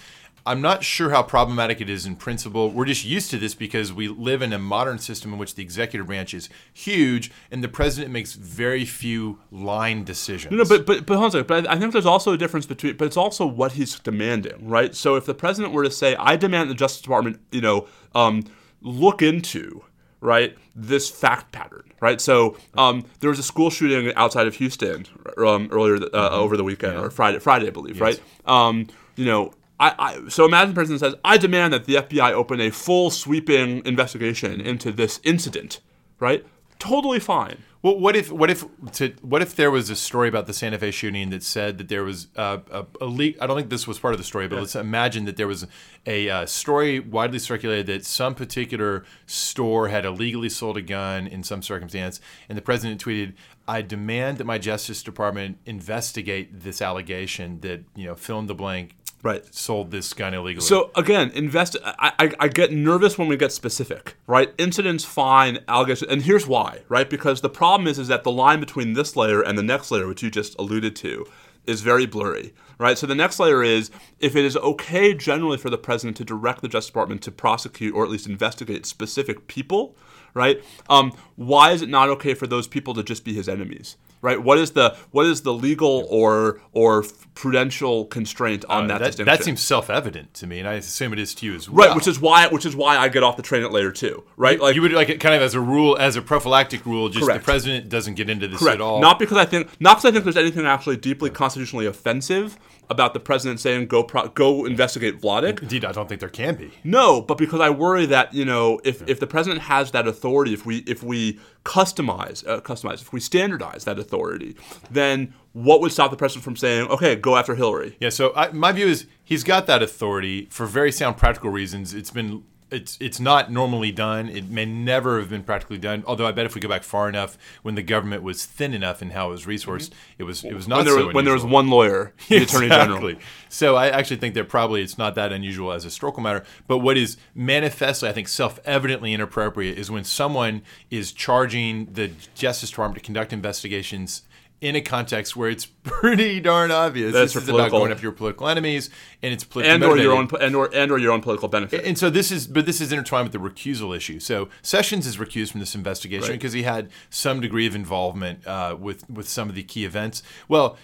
I'm not sure how problematic it is in principle. We're just used to this because we live in a modern system in which the executive branch is huge and the president makes very few line decisions. No, but but but hold on a second. But I think there's also a difference between. But it's also what he's demanding, right? So if the president were to say, "I demand the Justice Department, you know, um, look into." Right, this fact pattern. Right, so um, there was a school shooting outside of Houston um, earlier uh, over the weekend or Friday, Friday, I believe. Right, um, you know, I, I so imagine the president says, "I demand that the FBI open a full, sweeping investigation into this incident." Right, totally fine. Well, what if what if to, what if there was a story about the Santa Fe shooting that said that there was uh, a, a leak? I don't think this was part of the story, but let's imagine that there was a uh, story widely circulated that some particular store had illegally sold a gun in some circumstance, and the president tweeted, "I demand that my Justice Department investigate this allegation that you know fill in the blank." Right. Sold this gun illegally. So again, invest. I, I, I get nervous when we get specific, right? Incidents, fine, allegations, and here's why, right? Because the problem is, is that the line between this layer and the next layer, which you just alluded to, is very blurry, right? So the next layer is if it is okay generally for the president to direct the Justice Department to prosecute or at least investigate specific people, right? Um, why is it not okay for those people to just be his enemies? Right? What is the what is the legal or or prudential constraint on Uh, that, that, distinction? that seems self-evident to me, and I assume it is to you as well. right, which is why which is why I get off the train at layer two, right? Like you would like it kind of as a rule, as a prophylactic rule, just Correct. the president doesn't get into this Correct. at all. Not because I think not because I think there's anything actually deeply constitutionally offensive about the president saying go pro- go investigate Vladeck. Indeed, I don't think there can be. No, but because I worry that you know if, if the president has that authority, if we if we customize uh, customize if we standardize that authority, then what would stop the president from saying okay go after Hillary? Yeah, so I, my view is he's got that authority for very sound practical reasons. It's been it's it's not normally done. It may never have been practically done. Although I bet if we go back far enough, when the government was thin enough in how it was resourced, it was it was not When there, so was, when there was one lawyer, the attorney general. So I actually think that probably it's not that unusual as a historical matter. But what is manifestly, I think, self-evidently inappropriate is when someone is charging the Justice Department to conduct investigations in a context where it's pretty darn obvious That's this is about going after your political enemies and it's political And or your own and or and or your own political benefit. And so this is, but this is intertwined with the recusal issue. So Sessions is recused from this investigation Right. because he had some degree of involvement uh, with with some of the key events. Well,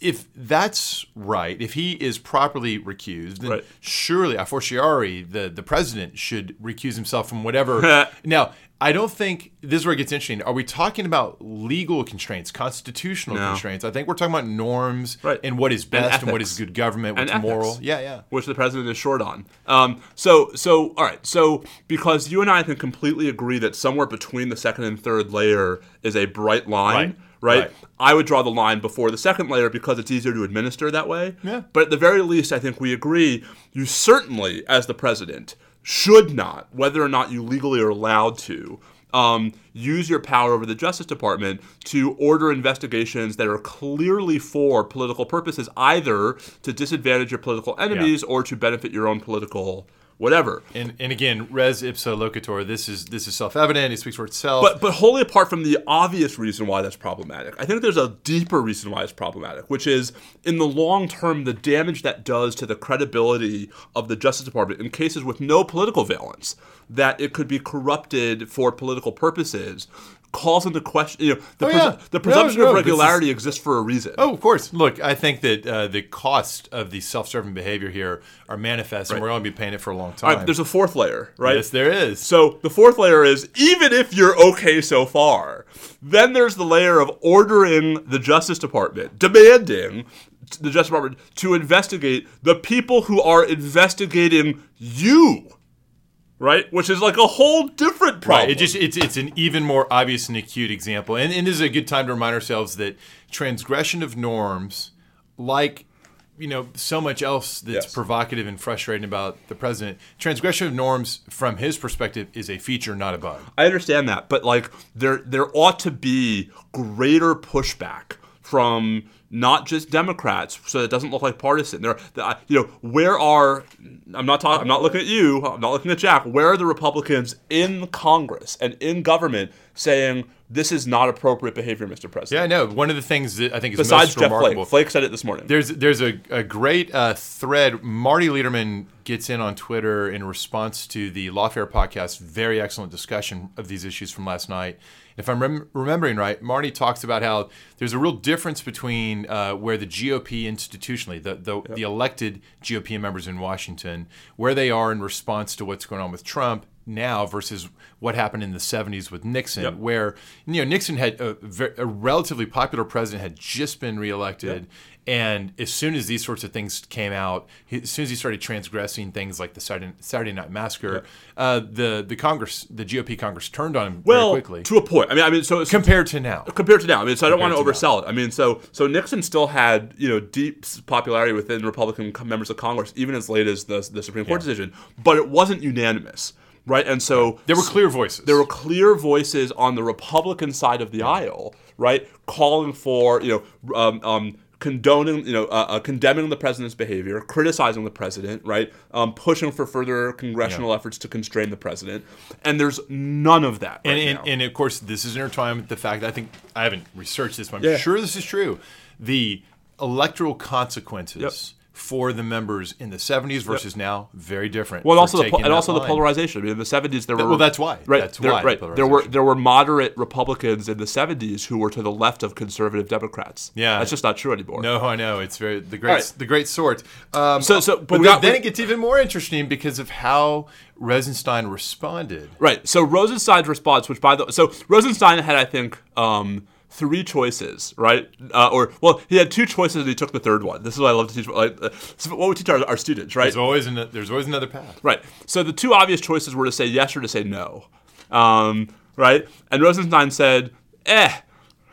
if that's right, if he is properly recused, then Right. surely a fortiori the the president should recuse himself from whatever. now. I don't think this is where it gets interesting. Are we talking about legal constraints, constitutional No. constraints? I think we're talking about norms Right. and what is best and, what is good government, And what's moral. Yeah, yeah. which the president is short on. Um, so, so all right. So, because you and I can completely agree that somewhere between the second and third layer is a bright line, Right. right? Right. I would draw the line before the second layer because it's easier to administer that way. Yeah. But at the very least, I think we agree. You certainly, as the president, should not, whether or not you legally are allowed to. Um, use your power over the Justice Department to order investigations that are clearly for political purposes, either to disadvantage your political enemies or to benefit your own political whatever. And, and again, res ipsa loquitur. This is this is self evident. It speaks for itself. But but wholly apart from the obvious reason why that's problematic, I think there's a deeper reason why it's problematic, which is in the long term the damage that does to the credibility of the Justice Department in cases with no political valence, that it could be corrupted for political purposes, calls into question. You know, the, Oh, pres- yeah. the presumption no, of this is- regularity exists for a reason. oh, of course. Look, I think that uh, the cost of the self-serving behavior here are manifest, and we're going to be paying it for a long time. Right, there's a fourth layer, right? yes, there is. So the fourth layer is even if you're okay so far, then there's the layer of ordering the Justice Department, demanding the Justice Department to investigate the people who are investigating you. Right? Which is like a whole different problem. Right. It just it's it's an even more obvious and acute example, and, and this is a good time to remind ourselves that transgression of norms, like you know so much else that's Yes. provocative and frustrating about the president, transgression of norms from his perspective is a feature, not a bug. I understand that, but like there there ought to be greater pushback from not just Democrats, so it doesn't look like partisan. There, the- you know, where are I'm not talking. I'm not looking at you. I'm not looking at Jack. Where are the Republicans in Congress and in government saying this is not appropriate behavior, Mr. President? Yeah, I know. One of the things that I think is Besides most Jeff remarkable. Flake, Flake said it this morning. There's there's a, a great uh, thread. Marty Lederman gets in on Twitter in response to the Lawfare podcast. Very excellent discussion of these issues from last night. If I'm rem- remembering right, Marty talks about how there's a real difference between uh, where the GOP institutionally, the the, the elected GOP members in Washington, where they are in response to what's going on with Trump now versus what happened in the 70s with Nixon, Yep. where you know Nixon had a, a relatively popular president had just been reelected, and as soon as these sorts of things came out, as soon as he started transgressing things like the Saturday, Saturday Night Massacre, uh, the the Congress, the GOP Congress turned on him well, very quickly to a point. I mean, I mean, so compared to now. compared to now. I mean, so I don't want to oversell it. I mean, so so Nixon still had you know deep popularity within Republican members of Congress, even as late as the the Supreme Court decision, but it wasn't unanimous, right? And so There were clear voices. there were clear voices on the Republican side of the aisle, right, calling for you know. Um, um, Condoning, you know, uh, uh, condemning the president's behavior, criticizing the president, right, um, pushing for further congressional efforts to constrain the president, and there's none of that. Right and, and, and of course, this is intertwined with the fact that I think I haven't researched this, but I'm Yeah. sure this is true. The electoral consequences for the members in the 70s versus now very different. Well, also the, po- and also the polarization. I mean, in the '70s, there were well, that's why. Right, That's there, why, right. the There were there were moderate Republicans in the '70s who were to the left of conservative Democrats. Yeah. that's just not true anymore. No, I know it's very the great right. the great sort. Um, So- so- but but, then, got- then it gets even more interesting because of how Rosenstein responded. Right. So Rosenstein's response, which by the so Rosenstein had, I think, um, three choices, right? Uh, or well, he had two choices and he took the third one. This is what I love to teach. Like, uh, what we teach our, our students, right? There's always an, there's always another path. Right. So the two obvious choices were to say yes or to say no. Um, right. And Rosenstein said, eh.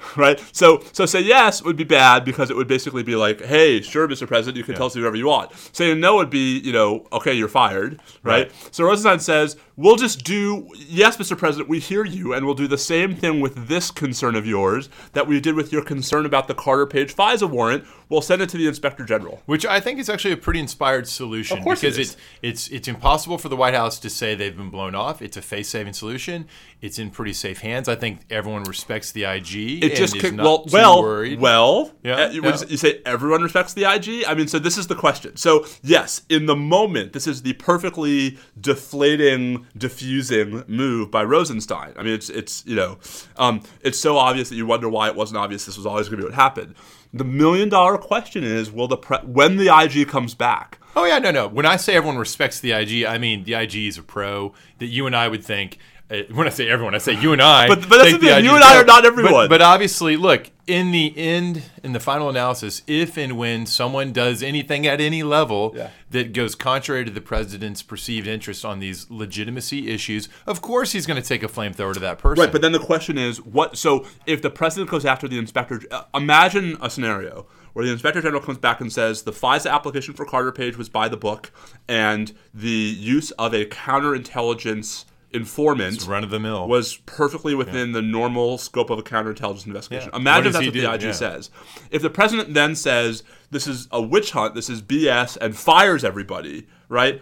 Right. So so say yes would be bad because it would basically be like, hey, sure, Mr. President, you can tell us whatever you want. Saying no would be, you know, okay, you're fired. Right. Right. So Rosenstein says, we'll just do yes, Mr. President, we hear you, and we'll do the same thing with this concern of yours that we did with your concern about the Carter Page FISA warrant. We'll send it to the Inspector General. Which I think is actually a pretty inspired solution Of course because is. it's it's it's impossible for the White House to say they've been blown off. It's a face-saving solution. It's in pretty safe hands. I think everyone respects the IG. It and just kicked, not well, well, worried. well. Yeah, you, yeah. you say everyone respects the IG. I mean, so this is the question. So yes, in the moment, this is the perfectly deflating, diffusing move by Rosenstein. I mean, it's it's you know, um, it's so obvious that you wonder why it wasn't obvious. This was always going to be what happened. The million dollar question is: Will the pre- when the IG comes back? Oh yeah, no, no. When I say everyone respects the IG, I mean the IG is a pro that you and I would think. Uh, when I say everyone, I say you and I. But- but that's the thing, you and I are not everyone. But, but obviously, look in the end, in the final analysis, if and when someone does anything at any level Yeah. that goes contrary to the president's perceived interest on these legitimacy issues, of course he's going to take a flamethrower to that person. Right, but then the question is, what? So if the president goes after the inspector, uh, imagine a scenario where the inspector general comes back and says the FISA application for Carter Page was by the book, and the use of a counterintelligence informant run of the mill. was perfectly within the normal scope of a counterintelligence investigation. Yeah. Imagine if that's what the? IG Yeah. says. If the president then says this is a witch hunt, this is BS, and fires everybody, right?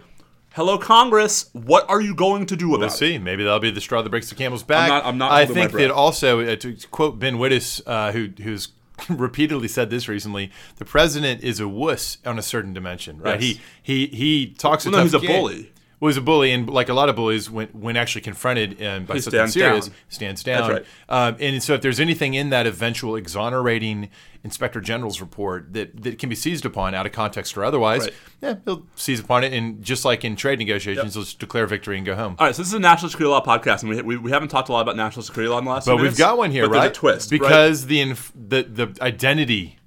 Hello, Congress. What are you going to do about We'll it? see. Maybe that'll be the straw that breaks the camel's back. not- I'm not I think that also, uh, to quote Ben Wittes, uh, who who's repeatedly said this recently, the president is a wuss on a certain dimension, right? Yes. He he he talks a Well, no, he's a game. bully. He's a bully, and like a lot of bullies, when when actually confronted um, by He something stands serious, down. stands down. right. Um, and so, if there's anything in that eventual exonerating inspector general's report that, that can be seized upon out of context or otherwise, Right. yeah, he'll seize upon it, and just like in trade negotiations, he'll just declare victory and go home. All right, so this is a national security law podcast, and we, we, we haven't talked a lot about national security law in the last. But we've minutes, got one here, right? Twist right? because the inf- the the identity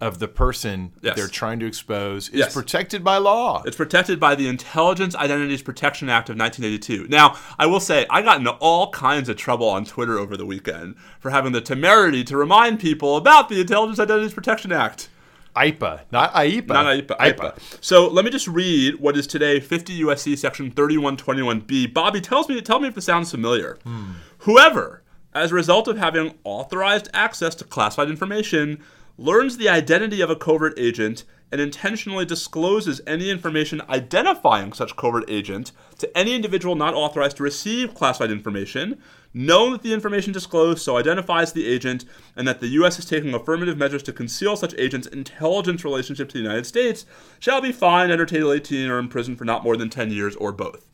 of the person Yes. they're trying to expose is Yes. protected by law. It's protected by the Intelligence Identities Protection Act of 1982. Now, I will say, I got into all kinds of trouble on Twitter over the weekend for having the temerity to remind people about the Intelligence Identities Protection Act. IPA, not IEPA. Not IPA, IPA. So let me just read what is today 50 USC section 3121B. Bobby, tells me, tell me if this sounds familiar. Hmm. Whoever, as a result of having authorized access to classified information, learns the identity of a covert agent and intentionally discloses any information identifying such covert agent to any individual not authorized to receive classified information, knowing that the information disclosed so identifies the agent and that the U.S. is taking affirmative measures to conceal such agent's intelligence relationship to the United States, shall be fined, entertained 18, or imprisoned for not more than 10 years or both.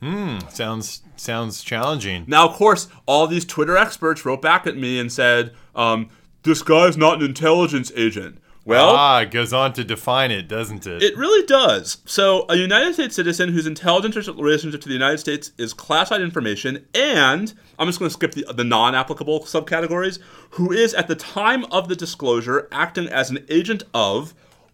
Sounds sounds challenging. Now, of course, all these Twitter experts wrote back at me and said, um, "This guy's not an intelligence agent." Well, ah, it goes on to define it, doesn't it? it really does. So, a United States citizen whose intelligence relationship to the United States is classified information, and I'm just going to skip the, the non-applicable subcategories, who is at the time of the disclosure acting as an agent of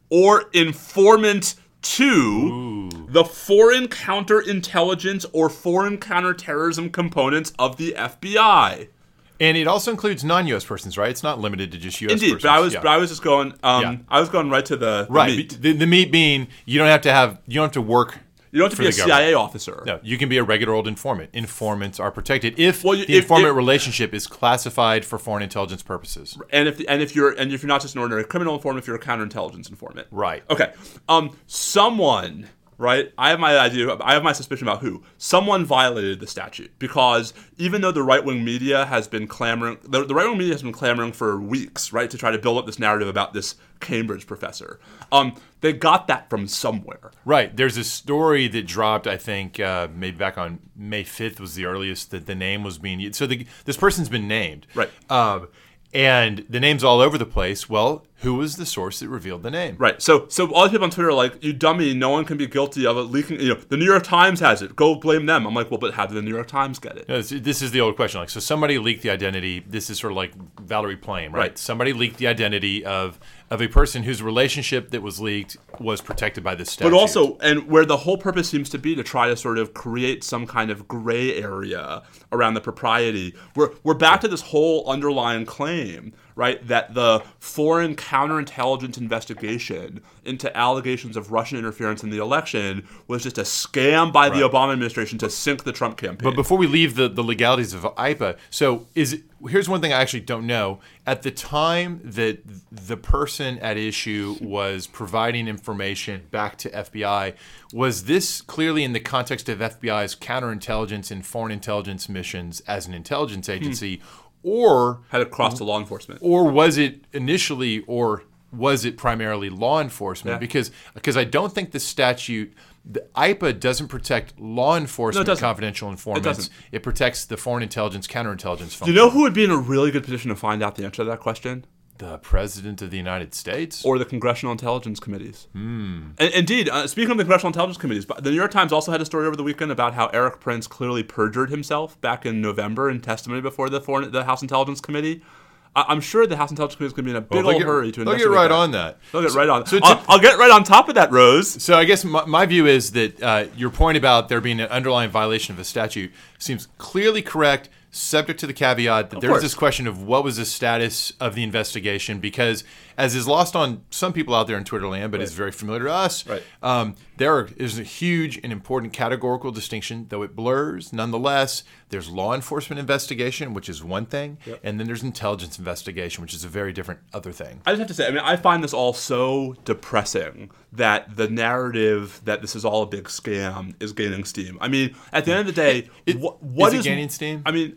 or informant to the foreign counterintelligence or foreign counterterrorism components of the FBI. And it also includes non-U.S. persons, right? It's not limited to just U.S. Indeed, persons. but I was Yeah. but I was just going um Yeah. I was going right to the, the right. meat. The, the meat being you don't have to have you don't have to work. You don't have to be a government. CIA officer. No, you can be a regular old informant. Informants are protected if Well, you- the if- informant if- relationship is classified for foreign intelligence purposes. And if and if you're and if you're not just an ordinary criminal informant, if you're a counterintelligence informant. Right. Okay. Um someone right? I have my idea. I have my suspicion about who. Someone violated the statute because even though the right wing media has been clamoring, the, the right wing media has been clamoring for weeks, right, to try to build up this narrative about this Cambridge professor. Um, they got that from somewhere. Right. There's a story that dropped. I think uh, maybe back on May 5th was the earliest that the name was being used. So the, this person's been named. Right. Um, and the name's all over the place. Well, who was the source that revealed the name? Right. So, so all the people on Twitter are like, "You dummy! No one can be guilty of it leaking." You know, the New York Times has it. Go blame them. I'm like, well, but how did the New York Times get it? No, this, this is the old question. Like, so somebody leaked the identity. This is sort of like Valerie Plame, right? Right. Somebody leaked the identity of of a person whose relationship that was leaked was protected by this statute. But also, and where the whole purpose seems to be to try to sort of create some kind of gray area around the propriety. We're, we're back to this whole underlying claim, right? That the foreign counterintelligence investigation into allegations of Russian interference in the election was just a scam by the Obama administration to sink the Trump campaign. But before we leave the, the legalities of IPA, so is it, here's one thing I actually don't know. At the time that the person at issue was providing information back to FBI, was this clearly in the context of FBI's counterintelligence and foreign intelligence missions as an intelligence hmm. agency, or had it crossed to law enforcement. or was it initially or was it primarily law enforcement Yeah. because because I don't think the statute the IPA doesn't protect law enforcement doesn't. confidential informants. doesn't. It protects the foreign intelligence counterintelligence function. Do you know who would be in a really good position to find out the answer to that question? The president of the United States? or the congressional intelligence committees. And, indeed, uh, speaking of the congressional intelligence committees, but the New York Times also had a story over the weekend about how Erik Prince clearly perjured himself back in November in testimony before the foreign, the House Intelligence Committee. I, I'm sure the House Intelligence Committee is going to be in a big Well, old get- hurry to they'll get right that. on that. They'll get right on. So I'll, I'll get right on top of that, Rose. So I guess my, my view is that uh, your point about there being an underlying violation of a statute seems clearly correct, subject to the caveat that there's course. this question of what was the status of the investigation, because as is lost on some people out there in Twitter land, but is very familiar to us, Right. um, there is a huge and important categorical distinction, though it blurs. Nonetheless, there's law enforcement investigation, which is one thing, and then there's intelligence investigation, which is a very different other thing. I just have to say, I mean, I find this all so depressing that the narrative that this is all a big scam is gaining steam. I mean, at the end of the day, It- what, what is is it gaining steam? I mean,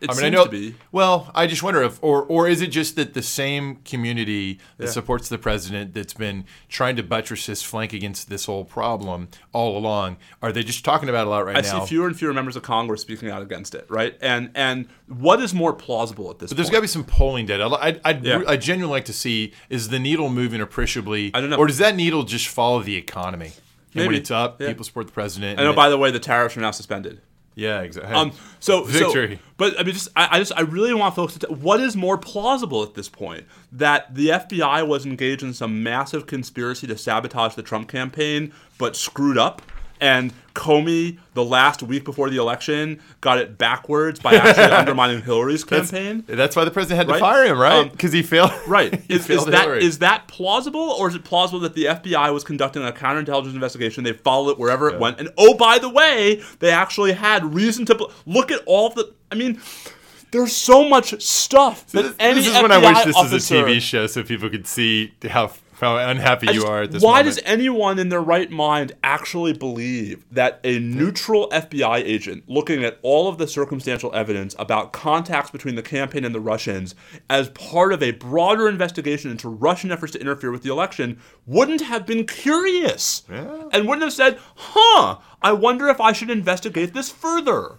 it I mean, seems I know. to be. Well, I just wonder if, or or is it just that the same community that Yeah. supports the president that's been trying to buttress his flank against this whole problem all along, are they just talking about it a lot right I now? I see fewer and fewer members of Congress speaking out against it, right? And and what is more plausible at this But there's got to be some polling data. I'd, I'd, Yeah. I genuinely like to see is the needle moving appreciably, I don't know. or does that needle just follow the economy? And when Maybe. it's up, Yeah. people support the president. I know. and By the way, the tariffs are now suspended. Yeah, exactly. Um, so Victory. So, but I mean, just I, I just I really want folks to. T- what is more plausible at this point? That the FBI was engaged in some massive conspiracy to sabotage the Trump campaign, but screwed up, and Comey, the last week before the election, got it backwards by actually undermining Hillary's campaign. That's why the president had to fire him, right? Um, Because he failed. Right. he Is, is failed that Hillary. is that plausible, or is it plausible that the FBI was conducting a counterintelligence investigation? They followed it wherever it went, and oh, by the way, they actually had reason to bel- look at all the. I mean, there's so much stuff that this, any this is FBI when I wish this was a TV show so people could see how how unhappy I you are at this why moment. does anyone in their right mind actually believe that a neutral FBI agent looking at all of the circumstantial evidence about contacts between the campaign and the Russians as part of a broader investigation into Russian efforts to interfere with the election wouldn't have been curious and wouldn't have said, huh, I wonder if I should investigate this further?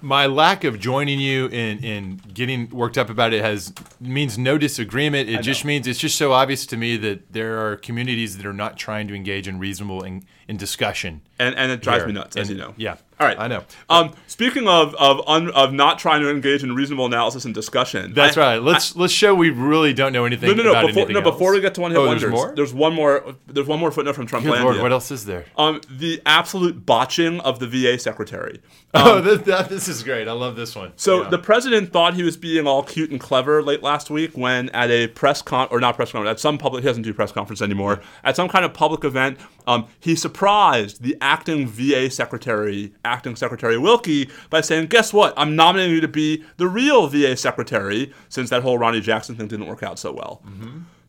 My lack of joining you in, in getting worked up about it has means no disagreement. It just means it's just so obvious to me that there are communities that are not trying to engage in reasonable in, in discussion. And, and it drives here. me nuts, as And- you know. Yeah. All right, I know. Um, speaking of of un, of not trying to engage in reasonable analysis and discussion, That's I- right. Let's let's show we really don't know anything No, no, no. Before, no, before we get to one hit oh, wonders, there's more. there's one more. There's one more footnote from Trump. Lord, what else is there? Um, the absolute botching of the VA secretary. oh, this, that, this is great. I love this one. So Yeah. the president thought he was being all cute and clever late last week when at a press con or not press conference at some public he doesn't do press conference anymore at some kind of public event um, he surprised the acting VA secretary acting secretary Wilkie by saying guess what I'm nominating you to be the real VA secretary since that whole Ronnie Jackson thing didn't work out so well.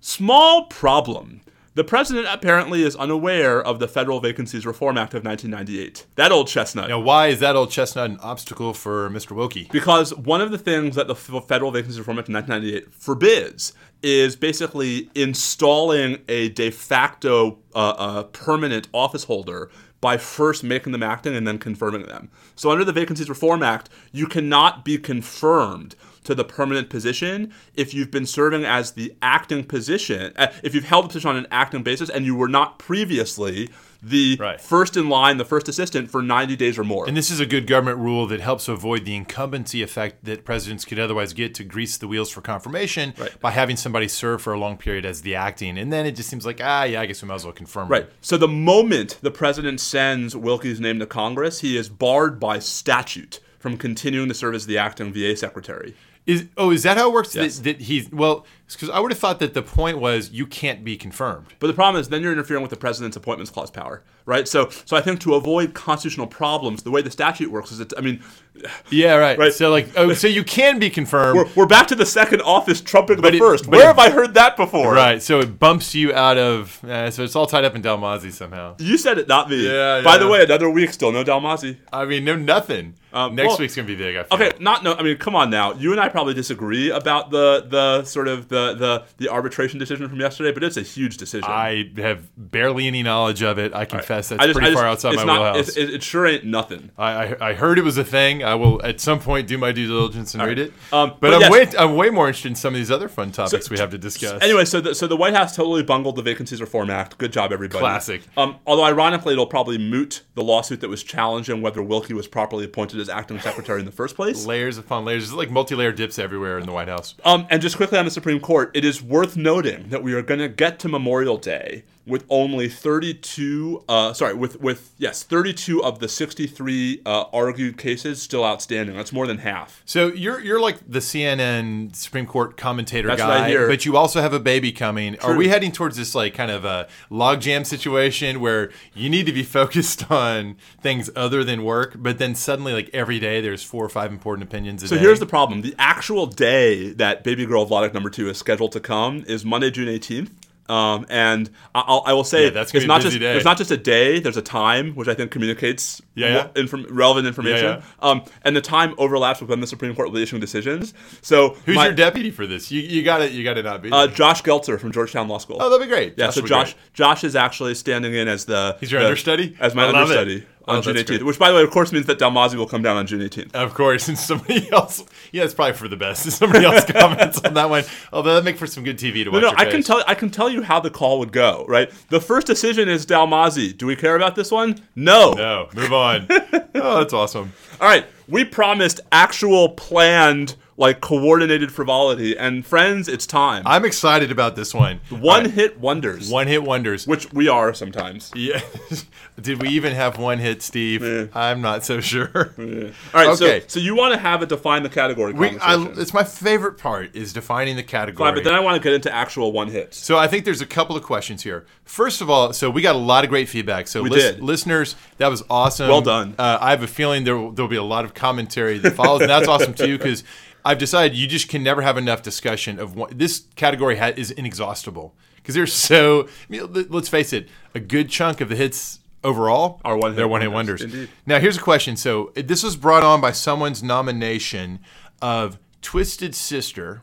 Small problem. The president apparently is unaware of the Federal Vacancies Reform Act of 1998. That old chestnut. Now, why is that old chestnut an obstacle for Mr. Wilkie? Because one of the things that the Federal Vacancies Reform Act of 1998 forbids is basically installing a de facto uh, uh, permanent office holder by first making them acting and then confirming them. So under the Vacancies Reform Act, you cannot be confirmed to the permanent position if you've been serving as the acting position, uh, if you've held the position on an acting basis and you were not previously the Right. first in line, the first assistant for 90 days or more. And this is a good government rule that helps avoid the incumbency effect that presidents could otherwise get to grease the wheels for confirmation Right. by having somebody serve for a long period as the acting. And then it just seems like, ah, yeah, I guess we might as well confirm. Right. it. So the moment the president sends Wilkie's name to Congress, he is barred by statute from continuing to serve as the acting VA secretary. Is oh, is that how it works? Yes. That, that he's well, because I would have thought that the point was you can't be confirmed. But the problem is then you're interfering with the president's appointments clause power, right? So so I think to avoid constitutional problems, the way the statute works is that I mean, Yeah, right. Right. So like, oh, so you can be confirmed. we're, we're back to the second office trumping the it- first. Where it- have I heard that before? Right, so it bumps you out of. Uh, so it's all tied up in Dalmazzi somehow. You said it, not me. Yeah, By the way, another week still no Dalmazzi. I mean, no, nothing. Um, Next well- week's gonna be big. Okay, not no. I mean, come on now. You and I probably disagree about the the sort of the the the arbitration decision from yesterday, but it's a huge decision. I have barely any knowledge of it. I confess that's I just- pretty just- far outside it's my not, wheelhouse. It, sure ain't nothing. I, I, I heard it was a thing. I will at some point do my due diligence and read it. Um, but but I'm yes. way I'm way more interested in some of these other fun topics we have to discuss. Anyway, so the, so the White House totally bungled the Vacancies Reform Act. Good job, everybody. Classic. Um, although ironically, it'll probably moot the lawsuit that was challenging whether Wilkie was properly appointed as acting secretary in the first place. layers upon layers. There's like multi-layer dips everywhere in the White House. Um, and just quickly on the Supreme Court, it is worth noting that we are going to get to Memorial Day with only 32, uh, sorry, with, with, yes, 32 of the 63 uh, argued cases still outstanding. That's more than half. So you're you're like the CNN Supreme Court commentator That's guy, but you also have a baby coming. Are we heading towards this like kind of a logjam situation where you need to be focused on things other than work, but then suddenly like every day there's four or five important opinions a So day? here's the problem. The actual day that Baby Girl Vladeck number two is scheduled to come is Monday, June 18th. Um, and I- I'll, I will say Yeah, that's it's not just day. it's not just a day. There's a time, which I think communicates Yeah, yeah. inform- relevant information. Yeah, Um, and the time overlaps with when the Supreme Court will be issuing decisions. So Who's my- your deputy for this? You you got it. you got to not be. uh. Josh Geltzer from Georgetown Law School. oh, that'd be great. yeah, Josh so Josh great. Josh is actually standing in as the He's your the- understudy? as my love it. Understudy on Oh, June 18th. great. Which, by the way, of course, means that Dalmazzi will come down on June 18th. Of course, and somebody else. Yeah, it's probably for the best. If somebody else comments on that one, although that'd make for some good TV to watch. No, no, I can tell. I can tell you how the call would go. Right, the first decision is Dalmazzi. Do we care about this one? No. No, move on. oh, that's awesome. All right, we promised actual planned, like coordinated frivolity, and friends, it's time. I'm excited about this one. One All hit wonders, one hit wonders. which we are sometimes. Yeah. Did we even have one hit, Steve? Yeah. I'm not so sure. All right, Okay. so so you want to have it define the category We, I, it's my favorite part is defining the category. Fine, but then I want to get into actual one hits. So I think there's a couple of questions here. First of all, so we got a lot of great feedback. So We lis- did. listeners, that was awesome. Well done. Uh, I have a feeling there will, there'll be a lot of commentary that follows, and that's awesome too because I've decided you just can never have enough discussion of what this category ha- is inexhaustible because there's so. I mean, let- let's face it, a good chunk of the hits overall Are one-hit they're one hit wonders. Indeed. Now here's a question. So this was brought on by someone's nomination of Twisted Sister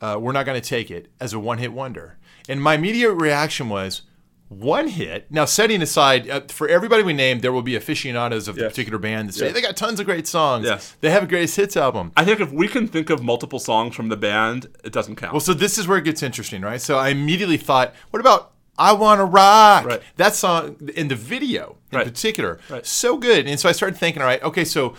uh, we're not going to take it as a one hit wonder. And my immediate reaction was one hit. Now, setting aside, uh, for everybody we named, there will be aficionados of the particular band that say Yes. they got tons of great songs. Yes. They have a greatest hits album. I think if we can think of multiple songs from the band, it doesn't count. Well, so this is where it gets interesting, right? So I immediately thought, what about I Want to Rock? Right. That song in the video in Right. particular, Right. so good. And so I started thinking, all right, okay, so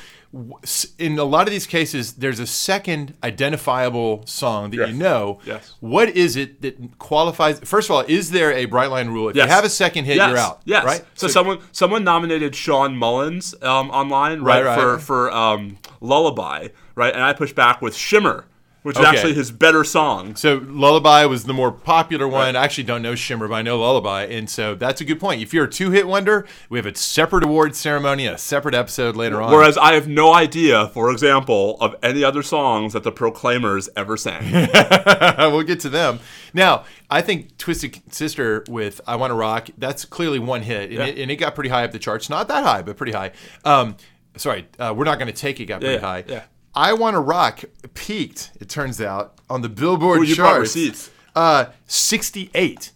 in a lot of these cases, there's a second identifiable song that Yes. you know. Yes. What is it that qualifies? First of all, is there a bright line rule? If Yes. you have a second hit, yes, you're out. Yes. Right? So, someone someone nominated Shawn Mullins um, online, Right, right, right. for for um, Lullaby, right? And I pushed back with Shimmer, which is actually his better song. So Lullaby was the more popular one. I actually don't know Shimmer, but I know Lullaby, and so that's a good point. If you're a two-hit wonder, we have a separate award ceremony, a separate episode later on. Whereas I have no idea, for example, of any other songs that the Proclaimers ever sang. we'll get to them. Now, I think Twisted Sister with I Want to Rock, that's clearly one hit, and, it, and it got pretty high up the charts. Not that high, but pretty high. Um, sorry, uh, We're Not Going to Take It got pretty Yeah, high. yeah. I Want to Rock peaked, it turns out, on the Billboard Ooh, you charts. receipts. Uh, 68.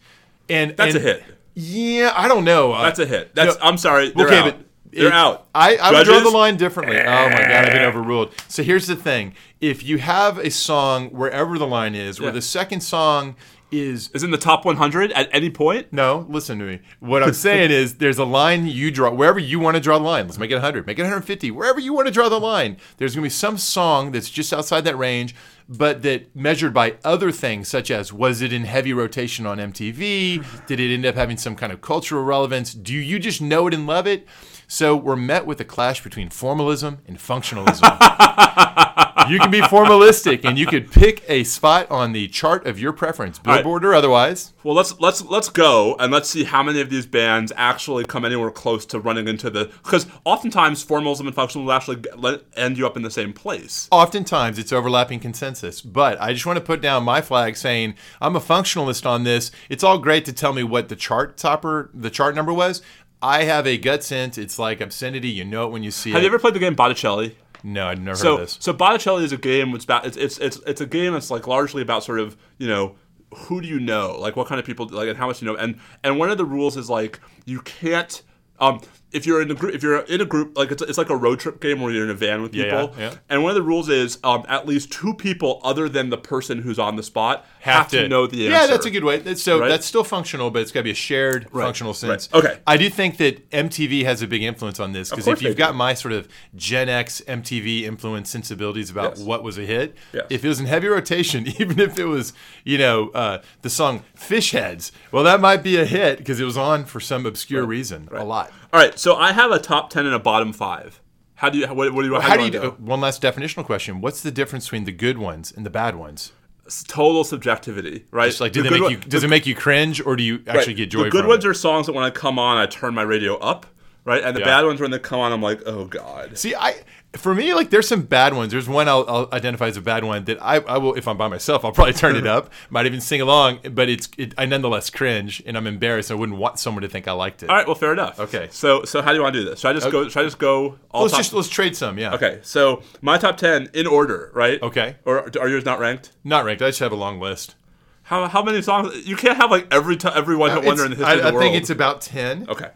And That's and- a hit. Yeah, I don't know. Uh, That's a hit. That's no, I'm sorry. They're okay, out. but they're it- out. I, I would draw the line differently. Oh my god, I've been overruled. So here's the thing: if you have a song wherever the line is, where the second song is Is in the top 100 at any point? no, listen to me. What I'm saying is there's a line you draw wherever you want to draw the line. Let's make it 100, make it 150, wherever you want to draw the line. There's going to be some song that's just outside that range, but that measured by other things such as was it in heavy rotation on MTV? Did it end up having some kind of cultural relevance? Do you just know it and love it? So we're met with a clash between formalism and functionalism. you can be formalistic and you could pick a spot on the chart of your preference, right. Billboard or otherwise. Well, let's let's let's go and let's see how many of these bands actually come anywhere close to running into the because oftentimes formalism and functional will actually let, end you up in the same place. oftentimes it's overlapping consensus but i just want to put down my flag saying i'm a functionalist on this it's all great to tell me what the chart topper the chart number was i have a gut sense it's like obscenity you know it when you see it. Have it you ever played the game Botticelli? no i've never heard So of this so Botticelli is a game. It's about it's, it's it's it's a game that's like largely about sort of you know who do you know like what kind of people like and how much you know and and one of the rules is like you can't um if you're in a group if you're in a group like it's, it's like a road trip game where you're in a van with Yeah, people yeah, yeah. and one of the rules is um at least two people other than the person who's on the spot have, to, know the answer yeah that's a good way That's- so Right? that's still functional but it's got to be a shared functional sense right. Okay. i do think that mtv has a big influence on this because if you've they do. got my sort of gen x mtv influence sensibilities about Yes. what was a hit Yes. if it was in heavy rotation even if it was you know uh, the song fish heads well that might be a hit because it was on for some obscure reason a lot all right so I have a top ten and a bottom five how do you what, what do you how do you do, uh, one last definitional question what's the difference between the good ones and the bad ones It's total subjectivity right Just like do The they make one- you does it make you cringe or do you actually Right. get joy The good ones it? are songs that when I come on, I turn my radio up, right? And the Yeah. bad ones when they come on, I'm like, oh god. See, I for me, like there's some bad ones. There's one I'll, I'll identify as a bad one that I, I will, if I'm by myself, I'll probably turn it up. Might even sing along, but it's it, I nonetheless cringe and I'm embarrassed. I wouldn't want someone to think I liked it. All right, well, fair enough. Okay. So, so how do you want to do this? Should I just oh, go? Should I just go? All let's just let's trade some. Yeah. Okay. So my top ten in order, right? Okay. Or are yours not ranked? Not ranked. I just have a long list. How, how many songs? You can't have like every t- every one uh, hit wonder in the history I, of the I world. I think it's about ten. Okay.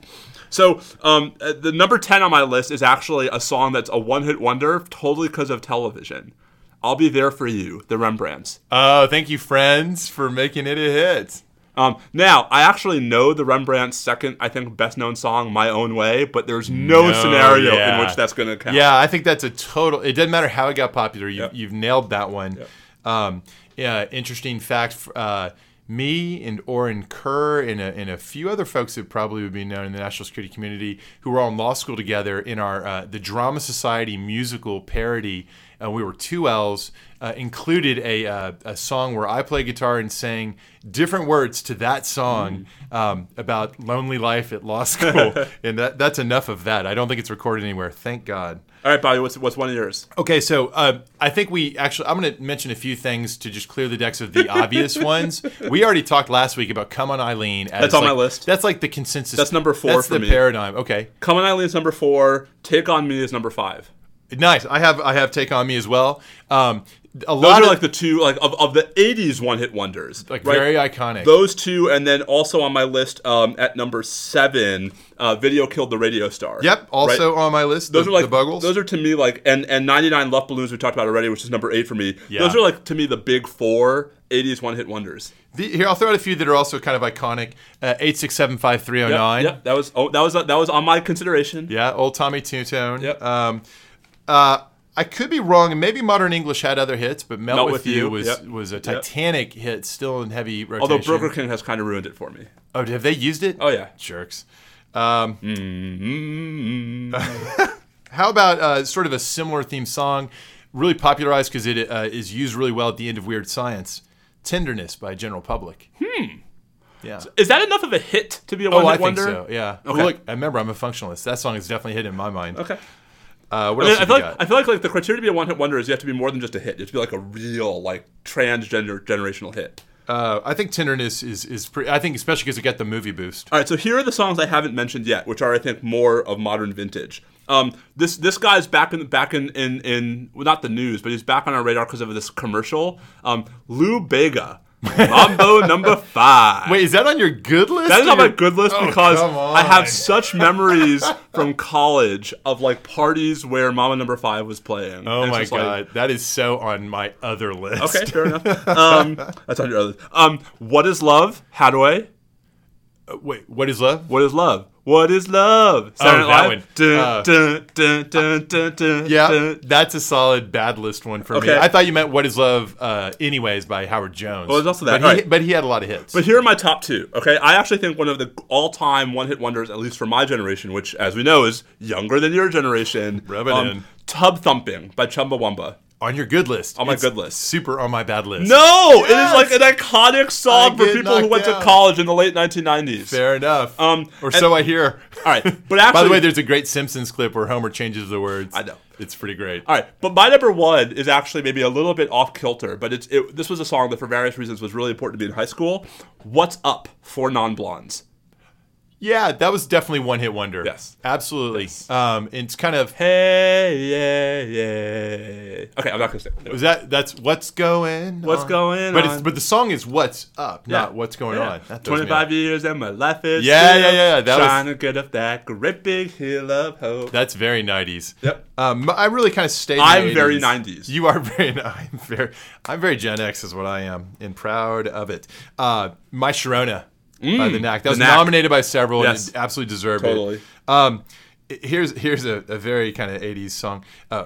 So um, uh, the number 10 on my list is actually a song that's a one hit wonder totally because of television. I'll Be There For You, the Rembrandts. Oh, thank you, friends, for making it a hit. Um, now, I actually know the Rembrandt's second, I think, best known song, My Own Way, but there's no, No, scenario yeah. in which that's going to count. Yeah, I think that's a total. It doesn't matter how it got popular. You, Yep. You've nailed that one. Um, yeah, interesting fact. Uh, me and Orin Kerr and a, and a few other folks that probably would be known in the national security community who were all in law school together in our uh, the Drama Society musical parody. Uh, we were two L's. Uh, included a, uh, a song where I play guitar and sang different words to that song um, about lonely life at law school, and that, that's enough of that. I don't think it's recorded anywhere. Thank God. All right, Bobby, what's, what's one of yours? Okay, so uh, I think we actually, I'm going to mention a few things to just clear the decks of the obvious ones. We already talked last week about Come On Eileen. As That's on like- my list. That's like the consensus. That's number four That's for the me. paradigm. Okay, Come on Eileen is number four, Take On Me is number five. Nice. I have I have Take On Me as well. Um, a Those lot are of like the two, like, of, of the 80s one hit wonders. like right? very iconic. Those two, and then also on my list um, at number seven, uh, Video Killed the Radio Star. yep, also Right? on my list. Those the, are like the Buggles. Those are to me like and and 99 Luftballons we talked about already, which is number eight for me. Yeah. Those are like to me the big four 80s one hit wonders. The- here, I'll throw out a few that are also kind of iconic. Uh, Eight six seven five three zero Yep, nine. yep, that was oh that was that was on my consideration. Yeah, old Tommy Tutone. Yep. Um, uh, I could be wrong, and maybe Modern English had other hits, but Melt, Melt with, With You, was yep. was a Titanic hit, still in heavy rotation. Although Burger King has kind of ruined it for me. oh, have they used it? Oh yeah. jerks. Um, Mm-hmm. how about uh, sort of a similar theme song? really popularized because it uh, is used really well at the end of Weird Science. Tenderness by General Public. Hmm. Yeah. Is that enough of a hit to be a Oh, one I hit think so. Yeah. Okay. Well, look, I remember I'm a functionalist. That song is definitely hit in my mind. Okay. Uh, what I, mean, else I feel like got? I feel like like the criteria to be a one hit wonder is you have to be more than just a hit. You have to be like a real like transgender generational hit. Uh, I think tenderness is is pretty. I think especially because it get the movie boost. All right, so here are the songs I haven't mentioned yet, which are I think more of modern vintage. Um, this this guy's back in back in in, in well, not the news, but he's back on our radar because of this commercial. Um, Lou Bega, Mambo Number Five. Wait, is that on your good list? That is on my good list Oh, because I have such memories from college of like parties where Mambo Number Five was playing. Oh my just like- god, that is so on my other list. okay, fair enough. Um, that's on your other. Um, what is love? Hadaway. Uh, wait, what is love? What is love? What is love? Saturday Oh, that Live? one. Dun, Uh, dun, dun, dun, dun, dun, Yeah, dun. that's a solid bad list one for me. Okay. I thought you meant "What Is Love," uh, anyways, by Howard Jones. Well, there's also that. But he, but he had a lot of hits. But here are my top two. Okay, I actually think one of the all-time one-hit wonders, at least for my generation, which, as we know, is younger than your generation. um, Rub it in. Tub Thumping by Chumbawamba. On your good list. On my It's good list. Super on my bad list. No, it is like an iconic song I for get people who knocked went to college in the late 1990s. Fair enough. Um, or so I hear. All right, but actually, By the way, there's a great Simpsons clip where Homer changes the words. I know. It's pretty great. All right, but my number one is actually maybe a little bit off kilter, but it's it, this was a song that for various reasons was really important to me in high school. What's up for non-blondes? Yeah, that was definitely one hit wonder. Yes. absolutely. Um, and it's kind of Hey, yeah, yeah. Okay, I'm not gonna say. was that that's what's going What's on. going but on. It's, but the song is what's up, not Yeah. what's going Yeah. on. Me 25 years and my life is Yeah, still yeah, yeah, that was- trying to get up that great big hill of hope. That's very 90s. Yep. Um, I really kind of stayed. in I'm very 80s. 90s. You are very. I'm very. I'm very Gen X is what I am, and proud of it. Uh, My Sharona by the Knack. That Mm, The was nominated by several, Yes. and absolutely deserved Totally. it. Um, here's here's a, a very kind of 80s song. Uh,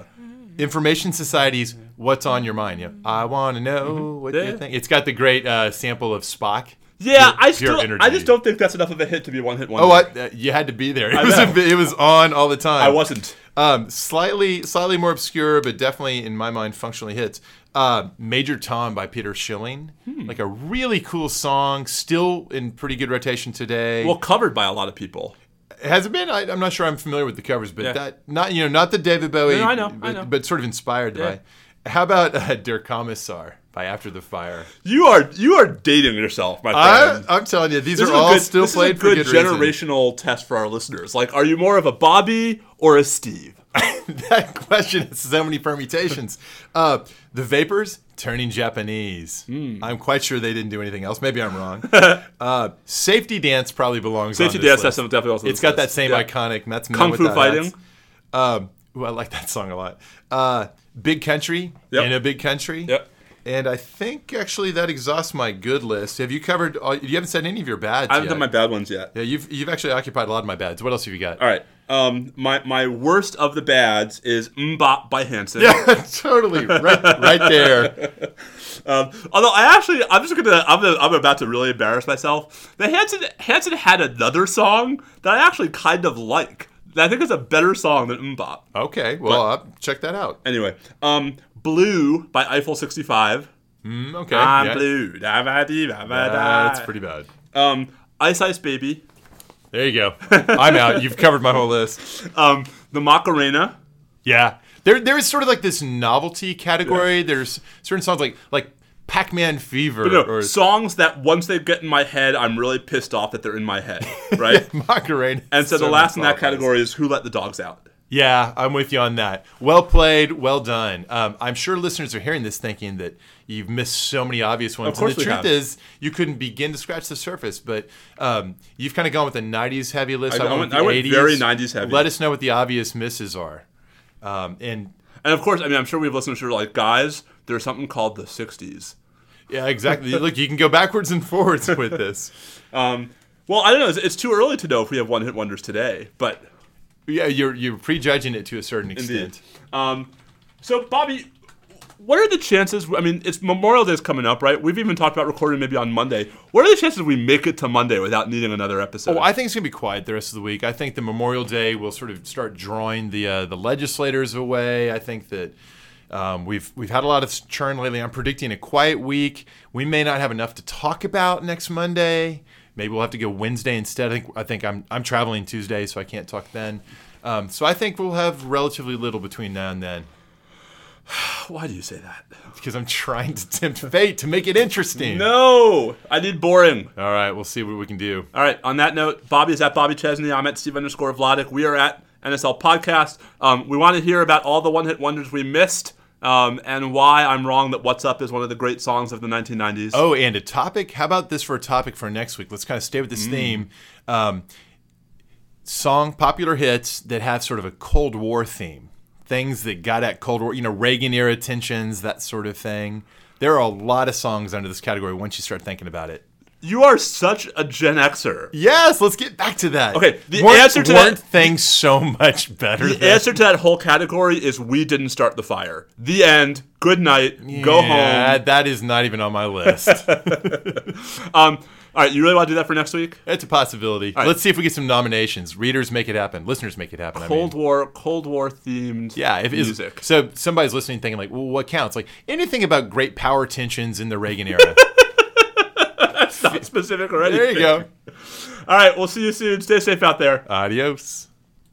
Information Society's "What's on Your Mind." Yeah, I want to know what Mm-hmm. Yeah. you think. It's got the great uh, sample of Spock. Yeah, Pure- I still, energy. I just don't think that's enough of a hit to be one hit wonder. Oh, what? Uh, you had to be there. It I was a, it was on all the time. I wasn't. Um, slightly, slightly more obscure, but definitely in my mind functionally hits. Uh, Major Tom by Peter Schilling, Hmm. like a really cool song, still in pretty good rotation today. Well, covered by a lot of people. Has it been? I, I'm not sure. I'm familiar with the covers, but Yeah. that not you know not the David Bowie, No, I know, I but, know. but sort of inspired Yeah. by. How about uh, Der Kommissar by After the Fire? You are you are dating yourself, my I, friend. I'm telling you, these This are all good- still played good, for good reason. generational test for our listeners. Like, are you more of a Bobby or a Steve? that question has so many permutations. Uh, the Vapors turning Japanese. Hmm. I'm quite sure they didn't do anything else. Maybe I'm wrong. uh, Safety Dance probably belongs. Safety Dance, list. that's definitely also it's got that same Yeah. iconic. That's Kung Fu the Fighting. Um, ooh, I like that song a lot. Uh, Big Country Yep. in a Big Country. Yep. And I think actually that exhausts my good list. Have you covered? All, you haven't said any of your bads I haven't yet. done my bad ones yet. yeah, you've you've actually occupied a lot of my bads. What else have you got? All right. Um, my my worst of the bads is MMMBop by Hanson. Yeah, totally. Right, right there. Um, although I actually, I'm just gonna, I'm, gonna, I'm about to really embarrass myself. The Hanson Hanson had another song that I actually kind of like. That I think is a better song than MMMBop. Okay, well, uh, check that out. Anyway, um, Blue by Eiffel 65. Mm, okay, I'm yeah. blue. Da, ba, dee, ba, ba, That's pretty bad. Um, Ice Ice Baby. There you go. I'm out. You've covered my whole list. Um, the Macarena. Yeah, there there is sort of like this novelty category. There's certain songs like like Pac-Man Fever No, or songs that once they get in my head, I'm really pissed off that they're in my head, right? Macarena. and so the last in that category is Who Let the Dogs Out. Yeah, I'm with you on that. Well played, well done. Um, I'm sure listeners are hearing this thinking that you've missed so many obvious ones. Of course and the we truth have. is, you couldn't begin to scratch the surface. But um, you've kind of gone with the '90s heavy list. I- I went I went 80s. very 90s heavy. Let us know what the obvious misses are. Um, and And of course, I mean, I'm sure we have listeners who are like, guys, there's something called the 60s. yeah, exactly. Look, you can go backwards and forwards with this. Um, well, I don't know. It's, it's too early to know if we have one hit wonders today, but Yeah, you're you're prejudging it to a certain extent. Um, so, Bobby, what are the chances? I mean, it's Memorial Day is coming up, right? We've even talked about recording maybe on Monday. What are the chances we make it to Monday without needing another episode? Oh, I think it's gonna be quiet the rest of the week. I think the Memorial Day will sort of start drawing the uh, the legislators away. I think that Um, we've we've had a lot of churn lately. I'm predicting a quiet week. We may not have enough to talk about next Monday. Maybe we'll have to go Wednesday instead. I think I think I'm I'm traveling Tuesday, so I can't talk then. Um, so I think we'll have relatively little between now and then Why do you say that? because I'm trying to tempt fate to make it interesting. No, I need boring. All right, we'll see what we can do. All right. On that note, Bobby is at Bobby Chesney. I'm at Steve underscore Vladeck. We are at NSL Podcast. Um, we want to hear about all the one hit wonders we missed um, and why I'm wrong that What's Up is one of the great songs of the 1990s. Oh, and a topic. How about this for a topic for next week? Let's kind of stay with this theme. Um, song popular hits that have sort of a Cold War theme. Things that got at Cold War, you know, Reagan era tensions, that sort of thing. There are a lot of songs under this category once you start thinking about it. You are such a Gen Xer. Yes, let's get back to that. Okay, the weren't, answer to weren't that- things so much better. The answer to that whole category is we didn't start the fire. The end. Good night. Go Yeah, home. that is not even on my list. Um, all right, you really want to do that for next week? It's a possibility. right. Let's see if we get some nominations. Readers make it happen. Listeners make it happen. I mean. Cold War, Cold War themed Yeah, if is music. so somebody's listening thinking like, well, what counts? Like anything about great power tensions in the Reagan era. That's not specific already. there you go. All right, we'll see you soon. Stay safe out there. Adios.